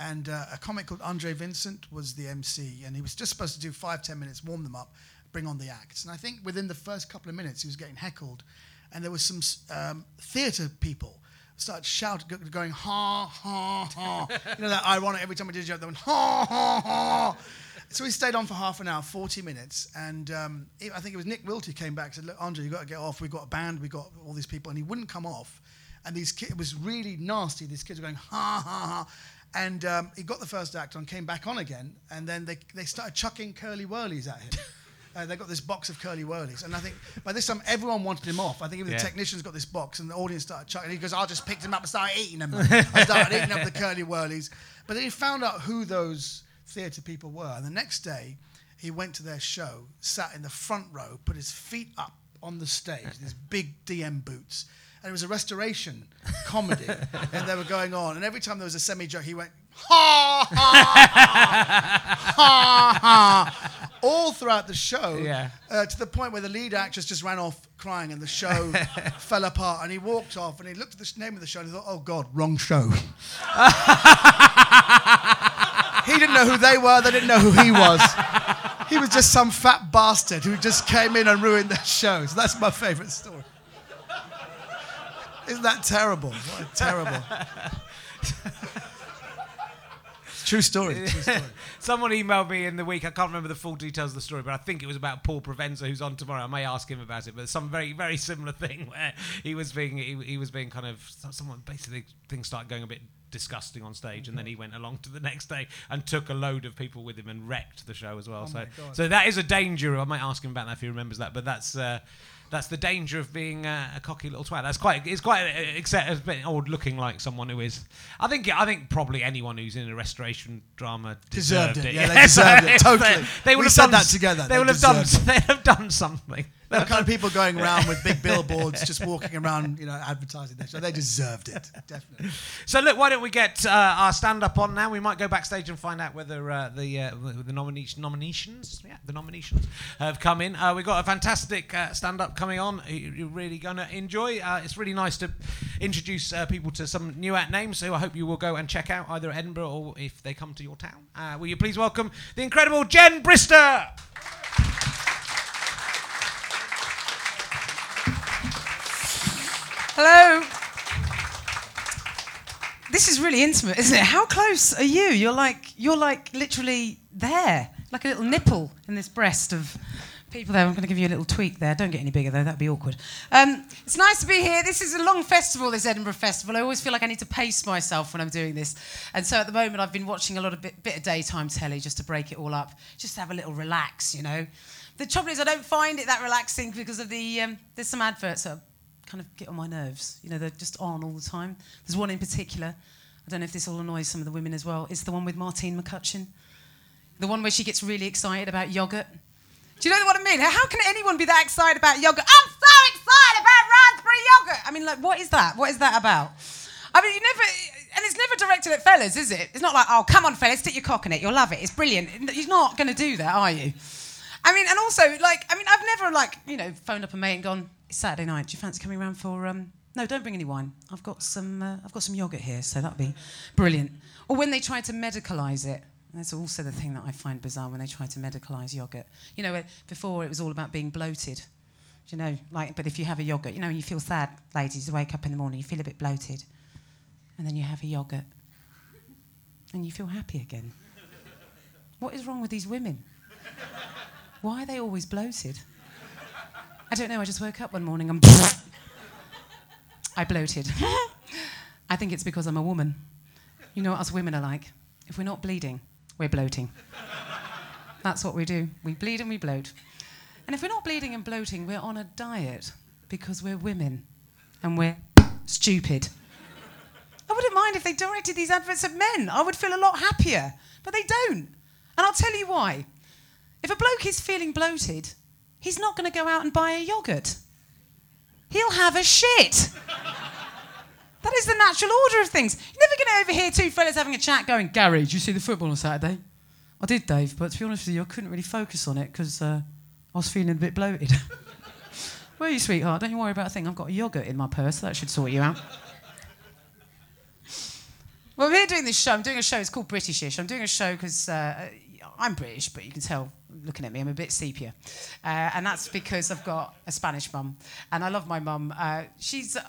and uh, a comic called Andre Vincent was the MC, and he was just supposed to do five ten minutes, warm them up, bring on the acts. And I think within the first couple of minutes, he was getting heckled, and there was some um, theatre people started shouting, going ha ha ha. you know that ironic every time we did a joke, they went ha ha ha. So we stayed on for half an hour, 40 minutes, and um, I think it was Nick Wilty came back and said, "Look, Andre, you've got to get off. We've got a band, we've got all these people," and he wouldn't come off. And these kids, it was really nasty. These kids were going ha ha ha, and um, he got the first act on, came back on again, and then they they started chucking Curly Wurlies at him. Uh, they got this box of Curly Wurlies, and I think by this time everyone wanted him off. I think even Yeah. the technicians got this box, and the audience started chucking. He goes, "I just picked him up and started eating them." I started eating up the Curly Wurlies, but then he found out who those theatre people were, and the next day he went to their show, sat in the front row, put his feet up on the stage, these big DM boots. And it was a restoration comedy, and they were going on. And every time there was a semi joke, he went, ha, ha, ha, ha, all throughout the show, Yeah. uh, to the point where the lead actress just ran off crying and the show fell apart. And he walked off and he looked at the name of the show and he thought, oh God, wrong show. he didn't know who they were, they didn't know who he was. He was just some fat bastard who just came in and ruined their show. So that's my favourite story. Isn't that terrible? What a terrible. True story. True story. Someone emailed me in the week. I can't remember the full details of the story, but I think it was about Paul Provenza, who's on tomorrow. I may ask him about it, but some very, very similar thing where he was being, he, he was being kind of someone basically things started going a bit disgusting on stage, and then he went along to the next day and took a load of people with him and wrecked the show as well. so, so that is a danger. I might ask him about that if he remembers that, but that's. Uh, that's the danger of being uh, a cocky little twat. That's quite. It's quite except a odd looking like someone who is. I think. I think probably anyone who's in a restoration drama Deserved deserved, it. it. Yeah, they deserved it. Totally. They would We have said done that together. They, They would have done. deserved They have done something. The kind of people going around with big billboards, just walking around, you know, advertising their show. They deserved it, definitely. So look, why don't we get uh, our stand-up on now? We might go backstage and find out whether uh, the uh, the nomination nominations, yeah, the nominations have come in. Uh, we've got a fantastic uh, stand-up coming on. you- You're really gonna enjoy. Uh, it's really nice to introduce uh, people to some new act names. who I hope you will go and check out either Edinburgh or if they come to your town. Uh, will you please welcome the incredible Jen Brister? Hello. This is really intimate, isn't it? How close are you? You're like you're like literally there, like a little nipple in this breast of people there. I'm going to give you a little tweak there. Don't get any bigger though; that'd be awkward. Um, it's nice to be here. This is a long festival, this Edinburgh Festival. I always feel like I need to pace myself when I'm doing this, and so at the moment I've been watching a lot of bit, bit of daytime telly just to break it all up, just to have a little relax, you know. The trouble is, I don't find it that relaxing because of the um, there's some adverts that kind of get on my nerves. You know, they're just on all the time. There's one in particular. I don't know if this will annoy some of the women as well. It's the one with Martine McCutcheon. The one where she gets really excited about yogurt. Do you know what I mean? How can anyone be that excited about yogurt? I'm so excited about raspberry yogurt. I mean, like, what is that? What is that about? I mean, you never, and it's never directed at fellas, is it? It's not like, oh, come on, fellas, stick your cock in it. You'll love it. It's brilliant. You're not going to do that, are you? I mean, and also, like, I mean, I've never, like, you know, phoned up a mate and gone, Saturday night. Do you fancy coming around for um, No, don't bring any wine. I've got some. Uh, I've got some yogurt here, so that'd be brilliant. Or when they try to medicalise it. That's also the thing that I find bizarre when they try to medicalise yogurt. You know, before it was all about being bloated. You know, like, but if you have a yogurt, you know, you feel sad, ladies, you wake up in the morning, you feel a bit bloated, and then you have a yogurt, and you feel happy again. What is wrong with these women? Why are they always bloated? I don't know. I just woke up one morning and I bloated. I think it's because I'm a woman. You know what us women are like? If we're not bleeding, we're bloating. That's what we do. We bleed and we bloat. And if we're not bleeding and bloating, we're on a diet because we're women and we're stupid. I wouldn't mind if they directed these adverts at men. I would feel a lot happier. But they don't. And I'll tell you why. If a bloke is feeling bloated, he's not going to go out and buy a yogurt. He'll have a shit. that is the natural order of things. You're never going to overhear two fellas having a chat going, Gary, did you see the football on Saturday? I did, Dave, but to be honest with you, I couldn't really focus on it because uh, I was feeling a bit bloated. Where are you, sweetheart? Don't you worry about a thing. I've got a yogurt in my purse. That should sort you out. well, we're doing this show. I'm doing a show. It's called Britishish. I'm doing a show because uh, I'm British, but you can tell looking at me, I'm a bit sepia. Uh, and that's because I've got a Spanish mum. And I love my mum. Uh, she's. Uh,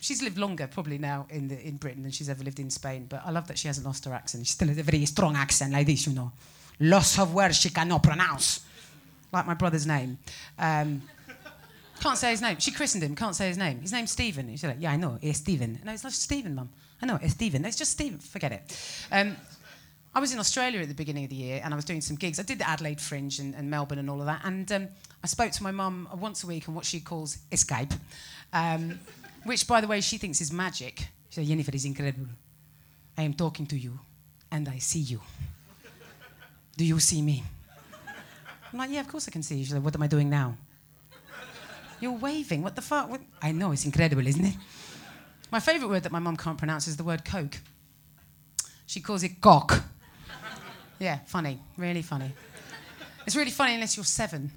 she's lived longer probably now in, the, in Britain than she's ever lived in Spain, but I love that she hasn't lost her accent. She still has a very strong accent like this, you know. Lots of words she cannot pronounce. Like my brother's name. Um, can't say his name. She christened him, can't say his name. His name's Stephen. She's like, yeah, I know, it's Stephen. No, it's not Stephen, mum. I know, it's Stephen. It's just Stephen. Forget it. Um, I was in Australia at the beginning of the year and I was doing some gigs. I did the Adelaide Fringe and, and Melbourne and all of that. And um, I spoke to my mum once a week on what she calls escape, um, which, by the way, she thinks is magic. She said, Jennifer is incredible. I am talking to you and I see you. Do you see me? I'm like, yeah, of course I can see you. She's like, what am I doing now? You're waving. What the fuck? What? I know, it's incredible, isn't it? My favourite word that my mum can't pronounce is the word coke. She calls it cock. Yeah, funny, really funny. It's really funny unless you're seven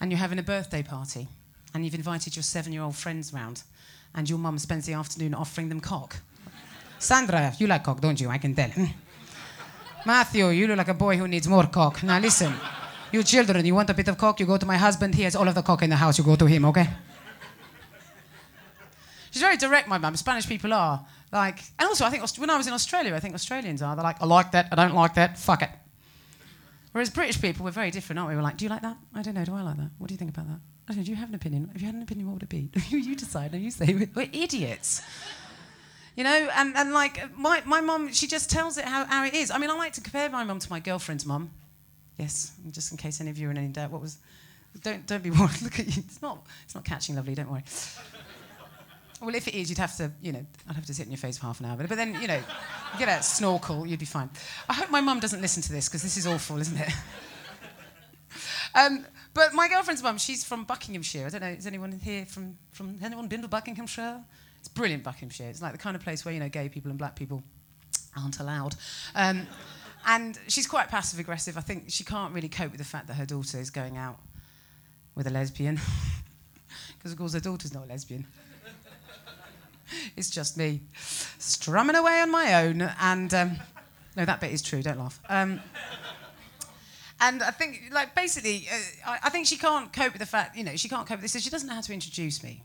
and you're having a birthday party and you've invited your seven year old friends round and your mum spends the afternoon offering them cock. Sandra, you like cock, don't you? I can tell. Matthew, you look like a boy who needs more cock. Now listen, you children, you want a bit of cock, you go to my husband, he has all of the cock in the house, you go to him, okay? She's very direct, my mum. Spanish people are. Like, and also, I think when I was in Australia, I think Australians are. They're like, I like that, I don't like that, fuck it. Whereas British people, we're very different, aren't we? We're like, do you like that? I don't know, do I like that? What do you think about that? I don't know, do you have an opinion? If you had an opinion, what would it be? you decide, and you say, we're, we're idiots. You know, and, and like, my, my mum, she just tells it how, how it is. I mean, I like to compare my mum to my girlfriend's mum. Yes, just in case any of you are in any doubt. What was, don't, don't be worried, look at you. It's not, it's not catching lovely, don't worry. Well, if it is, you'd have to, you know, I'd have to sit in your face for half an hour. But, then, you know, get a snorkel, you'd be fine. I hope my mum doesn't listen to this because this is awful, isn't it? um, but my girlfriend's mum, she's from Buckinghamshire. I don't know, is anyone here from, from anyone been to Buckinghamshire? It's brilliant, Buckinghamshire. It's like the kind of place where, you know, gay people and black people aren't allowed. Um, and she's quite passive aggressive. I think she can't really cope with the fact that her daughter is going out with a lesbian. Because, of course, her daughter's not a lesbian it's just me strumming away on my own. And um, no, that bit is true. Don't laugh. Um, and I think, like, basically, uh, I, I, think she can't cope with the fact, you know, she can't cope with this. So she doesn't know how to introduce me,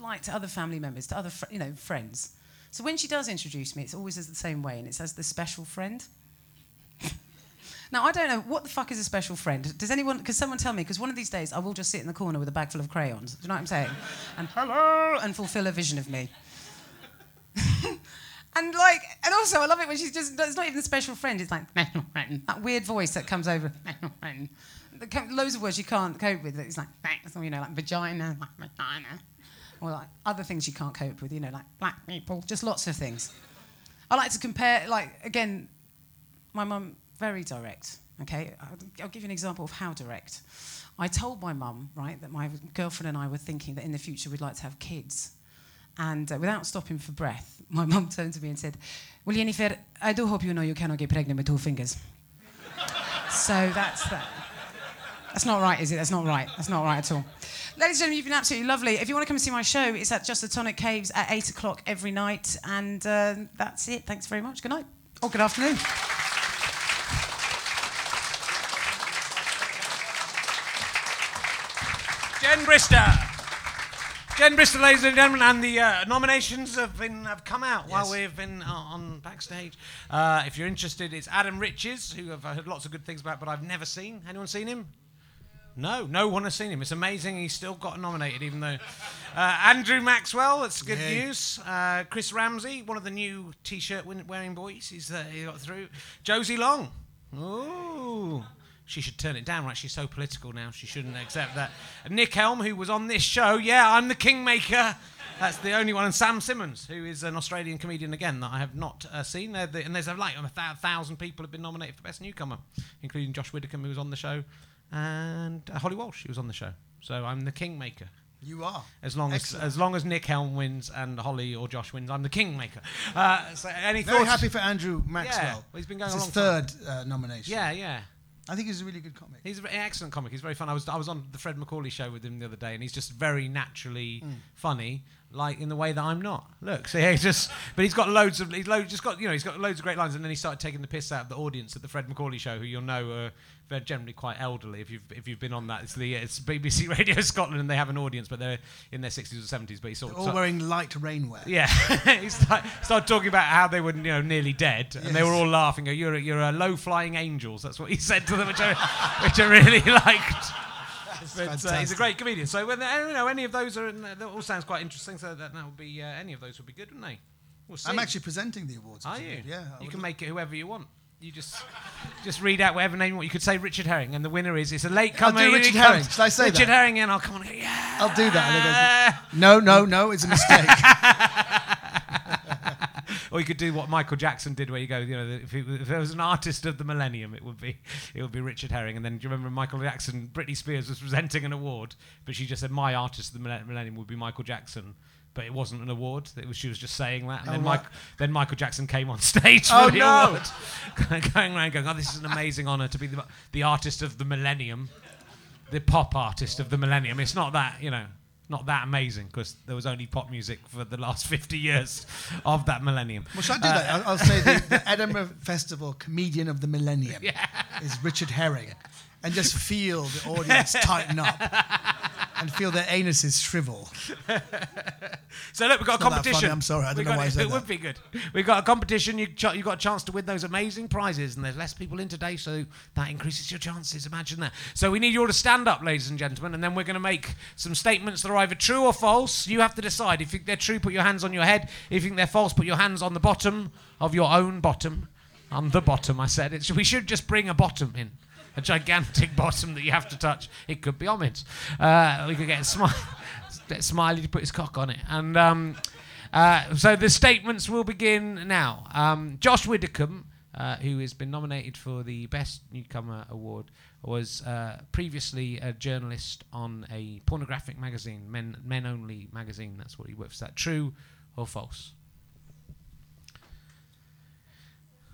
like to other family members, to other, fr- you know, friends. So when she does introduce me, it's always the same way, and it's as the special friend. now I don't know what the fuck is a special friend. Does anyone? Because someone tell me? Because one of these days I will just sit in the corner with a bag full of crayons. Do you know what I'm saying? and hello, and fulfill a vision of me. and like, and also I love it when she's just, it's not even a special friend, it's like, that weird voice that comes over. Loads of words you can't cope with. It's like, you know, like vagina, vagina. Or like other things you can't cope with, you know, like black people, just lots of things. I like to compare, like, again, my mum, very direct, okay? I'll give you an example of how direct. I told my mum, right, that my girlfriend and I were thinking that in the future we'd like to have kids. And uh, without stopping for breath, my mum turned to me and said, Well, Jennifer, I do hope you know you cannot get pregnant with two fingers. so that's that. That's not right, is it? That's not right. That's not right at all. Ladies and gentlemen, you've been absolutely lovely. If you want to come and see my show, it's at Just the Tonic Caves at 8 o'clock every night. And uh, that's it. Thanks very much. Good night. Or good afternoon. Jen Brister. Jen Brister, ladies and gentlemen, and the uh, nominations have been have come out while we've been uh, on backstage. Uh, if you're interested, it's Adam Riches, who I've heard lots of good things about, but I've never seen. Anyone seen him? No, no one has seen him. It's amazing he's still got nominated, even though. Uh, Andrew Maxwell, that's good Yay. news. Uh, Chris Ramsey, one of the new t shirt wearing boys, he's uh, he got through. Josie Long, ooh, she should turn it down. Right, she's so political now. She shouldn't accept that. And Nick Helm, who was on this show, yeah, I'm the Kingmaker. That's the only one. And Sam Simmons, who is an Australian comedian again that I have not uh, seen. The, and there's uh, like a thou- thousand people have been nominated for Best Newcomer, including Josh Widdicombe, who was on the show, and uh, Holly Walsh, who was on the show. So I'm the Kingmaker. You are. As long as, Excellent. as long as Nick Helm wins and Holly or Josh wins, I'm the kingmaker. Uh, so any Very thoughts? happy for Andrew Maxwell. well, he's been going it's a his third uh, nomination. Yeah, yeah. I think he's a really good comic. He's an excellent comic. He's very fun. I was I was on the Fred Macaulay show with him the other day, and he's just very naturally Mm. funny, like in the way that I'm not. Look, so he's just, but he's got loads of he's loads, just got you know he's got loads of great lines, and then he started taking the piss out of the audience at the Fred Macaulay show, who you'll know are they're generally quite elderly if you've if you've been on that. It's the it's BBC Radio Scotland, and they have an audience, but they're in their 60s or 70s. But he sort all wearing light rainwear. yeah, he started, started talking about how they were, you know, nearly dead, and they were all laughing. Go, You're, a- you're a low-flying angels. That's what he said to them, which I, which I really liked. But, uh, he's a great comedian. So when you know any of those are, in, that all sounds quite interesting. So that, that would be uh, any of those would be good, wouldn't they? We'll see. I'm actually presenting the awards. Are you? good. Yeah. I You can make it whoever you want. You just just read out whatever name you want. You could say Richard Herring, and the winner is it's a late comer. I'll do Richard. Herring. Shall I say Richard that? Herring, and I'll come on. Yeah. I'll do that. And go, no, no, no, it's a mistake. Or you could do what Michael Jackson did, where you go, you know, if, he, if there was an artist of the millennium, it would be it would be Richard Herring. And then do you remember Michael Jackson? Britney Spears was presenting an award, but she just said my artist of the millennium would be Michael Jackson. But it wasn't an award. It was, she was just saying that. And Oh, then. Mike, then Michael Jackson came on stage for Oh, the no. award, going around going, "Oh, this is an amazing honour to be the, the artist of the millennium, the pop artist of the millennium." It's not that, you know, not that amazing because there was only pop music for the last 50 years of that millennium. Well, should I do that? I'll, I'll say the, the Edinburgh Festival comedian of the millennium is Richard Herring. And just feel the audience tighten up and feel their anuses shrivel. So look, we've got a It's that competition. I'm sorry, I don't know why I it, said it that. would be good. We've got a competition. You ch- you got a chance to win those amazing prizes, and there's less people in today, so that increases your chances. Imagine that. So we need you all to stand up, ladies and gentlemen, and then we're going to make some statements that are either true or false. You have to decide. If you think they're true, put your hands on your head. If you think they're false, put your hands on the bottom of your own bottom. On the bottom, I said. It, we should just bring a bottom in. A gigantic bottom that you have to touch. It could be Omid. Uh, we could get Smiley, get Smiley to put his cock on it. And um, uh, so the statements will begin now. Um, Josh Widdicombe, uh, who has been nominated for the Best Newcomer Award, was uh, previously a journalist on a pornographic magazine, Men, Men Only magazine. That's what he works. Is that true or false?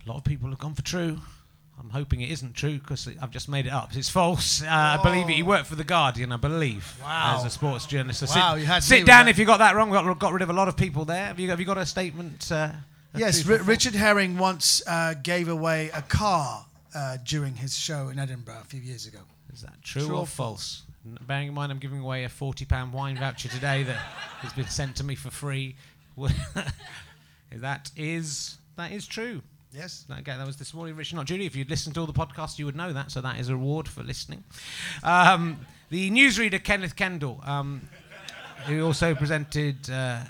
A lot of people have gone for true. I'm hoping it isn't true because I've just made it up. It's false. Uh, I believe it. He worked for the Guardian, I believe, Wow. as a sports journalist. So Wow, sit, you had sit down if you got that wrong. Got, got rid of a lot of people there. Have you, have you got a statement? Uh, Yes, true Ri- or false? Richard Herring once uh, gave away a car uh, during his show in Edinburgh a few years ago. Is that true, True or or false? N- Bearing in mind, I'm giving away a £40 wine voucher today that has been sent to me for free. that is that is true. Yes? That, again, that was this morning, Richard, not Julie. If you'd listened to all the podcasts, you would know that. So that is a reward for listening. Um, the newsreader Kenneth Kendall, um, who also presented uh,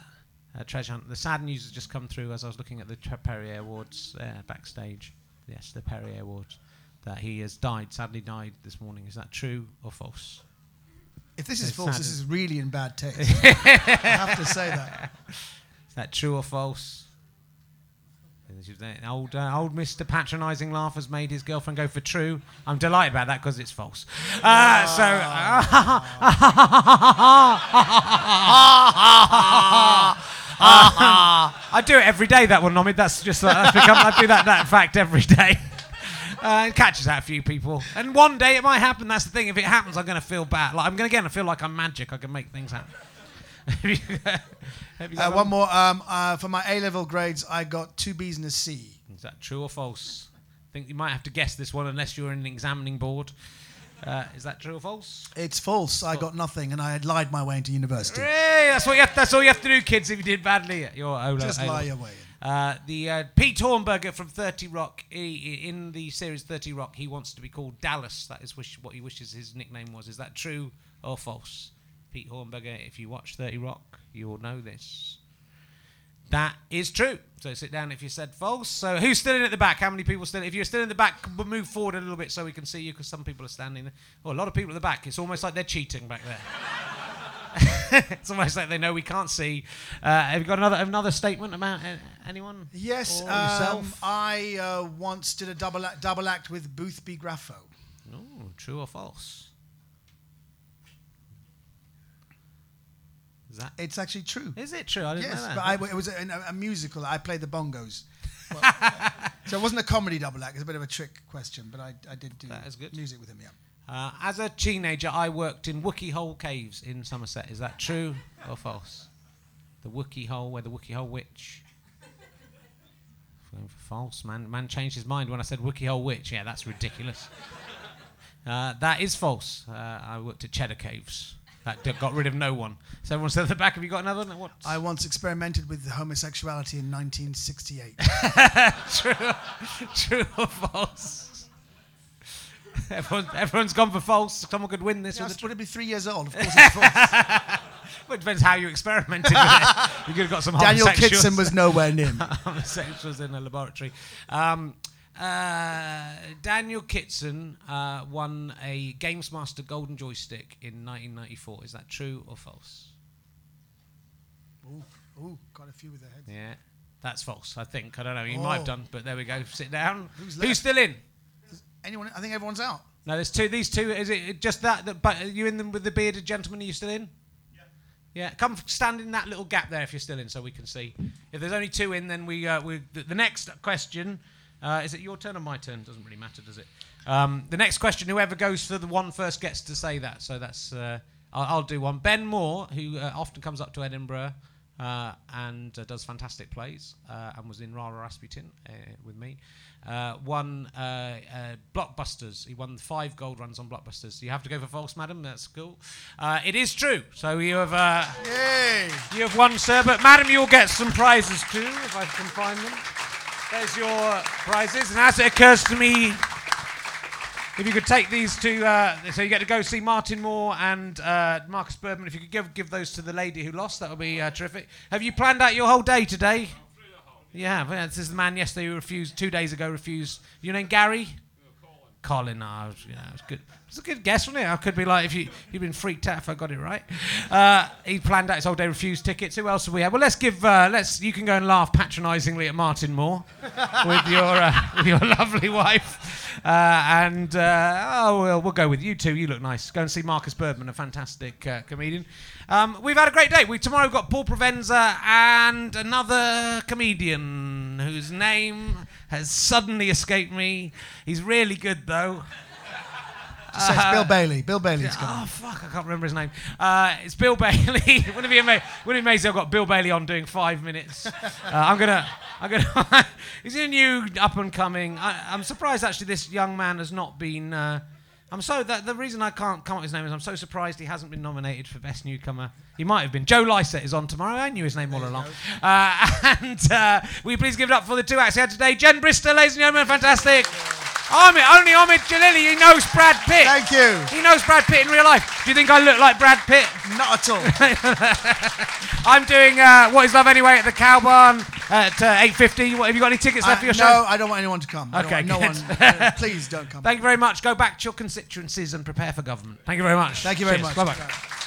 uh, Treasure Hunt. The sad news has just come through as I was looking at the Tre- Perrier Awards uh, backstage. Yes, the Perrier Awards. That he has died, sadly died this morning. Is that true or false? If this is It's false, sad, this is really in bad taste. I have to say that. Is that true or false? Old, uh, old Mr. Patronising laugh has made his girlfriend go for true. I'm delighted about that because it's false. Uh, so, I do it every day. That one, Nomid. That's just uh, that's become. I do that that fact every day. Uh, it catches out a few people, and one day it might happen. That's the thing. If it happens, I'm going to feel bad. Like I'm going to again. I feel like I'm magic. I can make things happen. Have you- got Uh, one more. Um, uh, for my A level grades, I got two B's and a C. Is that true or false? I think you might have to guess this one unless you're in an examining board. Uh, is that true or false? It's false. I got nothing, and I had lied my way into university. Hey, that's what you have, that's all you have to do, kids. If you did badly, at your O Just lie your way in. Uh, the uh, Pete Hornberger from 30 Rock, he, in the series 30 Rock, he wants to be called Dallas. That is wish, what he wishes his nickname was. Is that true or false? Pete Hornberger, if you watch 30 Rock, you will know this. That is true. So sit down if you said false. So who's still in at the back? How many people still? If you're still in the back, move forward a little bit so we can see you, because some people are standing there. Oh, a lot of people at the back. It's almost like they're cheating back there. it's almost like they know we can't see. Uh, have you got another another statement about uh, anyone? Yes, um, yourself? I uh, once did a double act, double act with Boothby Graffoe. No, true or false? Is that? It's actually true. Is it true? I didn't Yes, know that. but I, it was a, a, a musical. I played the bongos. Well, so it wasn't a comedy double act. It's a bit of a trick question, but I, I did do That is good. music with him. Yeah. Uh, as a teenager, I worked in Wookey Hole Caves in Somerset. Is that true or false? The Wookey Hole, where the Wookey Hole Witch. False. Man, man changed his mind when I said Wookey Hole Witch. Yeah, that's ridiculous. Uh, that is false. Uh, I worked at Cheddar Caves. That got rid of no one. So everyone said at the back, have you got another? one? What? I once experimented with homosexuality in 1968. true, true or false? Everyone, everyone's gone for false. Someone could win this Yeah, I with was a true. probably three years old. Of course, it's false. Well, it depends how you experimented with it. You could have got some Daniel Kitson was nowhere near me. homosexuals in a laboratory. Um, uh, Daniel Kitson uh, won a Games Master Golden Joystick in 1994. Is that true or false? Ooh, ooh, got a few with their heads. Yeah, that's false. I think. I don't know. You might have Oh. done, but there we go. Sit down. Who's Who's still in? Anyone? I think everyone's out. No, there's two. These two. Is it just that? that but are you in them with the bearded gentleman? Are you still in? Yeah. Yeah. Come stand in that little gap there if you're still in, so we can see. If there's only two in, then we uh, we the, the next question. Uh, is it your turn or my turn? Doesn't really matter, does it? Um, the next question, whoever goes for the one first gets to say that. So that's uh, I'll, I'll do one. Ben Moor, who uh, often comes up to Edinburgh uh, and uh, does fantastic plays, uh, and was in Rara Rasputin uh, with me. Uh, won uh, uh, Blockbusters. He won five gold runs on Blockbusters. You have to go for false, madam. That's cool. Uh, it is true. So you have uh, Yay! you have won, sir. But madam, you'll get some prizes too if I can find them. There's your prizes, and as it occurs to me, if you could take these to, uh, so you get to go see Martin Moore and uh, Marcus Birdman. If you could give give those to the lady who lost, that would be uh, terrific. Have you planned out your whole day today? Yeah, well, this is the man yesterday who refused two days ago. Refused. Your name Gary? Colin. I was, you know, it was good. It's a good guess, wasn't it? I could be like, if you you've been freaked out if I got it right. Uh, he planned out his whole day, refused tickets. Who else have we had? Well, let's give. Uh, let's. You can go and laugh patronisingly at Martin Moore with your uh, with your lovely wife, and uh, oh, well, we'll go with you two. You look nice. Go and see Marcus Birdman, a fantastic uh, comedian. Um, we've had a great day. We tomorrow we've got Paul Provenza and another comedian whose name has suddenly escaped me. He's really good though. Just say it's Bill Bailey. Bill Bailey's coming. Oh fuck! I can't remember his name. Uh, it's Bill Bailey. wouldn't it be amazing? Wouldn't it be amazing? I've got Bill Bailey on doing five minutes. Uh, I'm gonna. I'm gonna. he's a new up and coming. I, I'm surprised actually. This young man has not been. Uh, I'm so that the reason I can't come up with his name is I'm so surprised he hasn't been nominated for best newcomer. He might have been. Joe Lycett is on tomorrow. I knew his name all along. Uh, and uh, will you please give it up for the two acts he had today? Jen Brister, ladies and gentlemen, fantastic. Omid, only Omid Djalili. He knows Brad Pitt. Thank you. He knows Brad Pitt in real life. Do you think I look like Brad Pitt? Not at all. I'm doing uh, What Is Love Anyway at the Cow Barn at uh, 8.50. What, have you got any tickets left Uh, for your no, show? No, I don't want anyone to come. I don't Okay, no one. uh, please don't come. Thank you very much. Go back to your constituencies and prepare for government. Thank you very much. Thank you very Cheers. much. Bye-bye.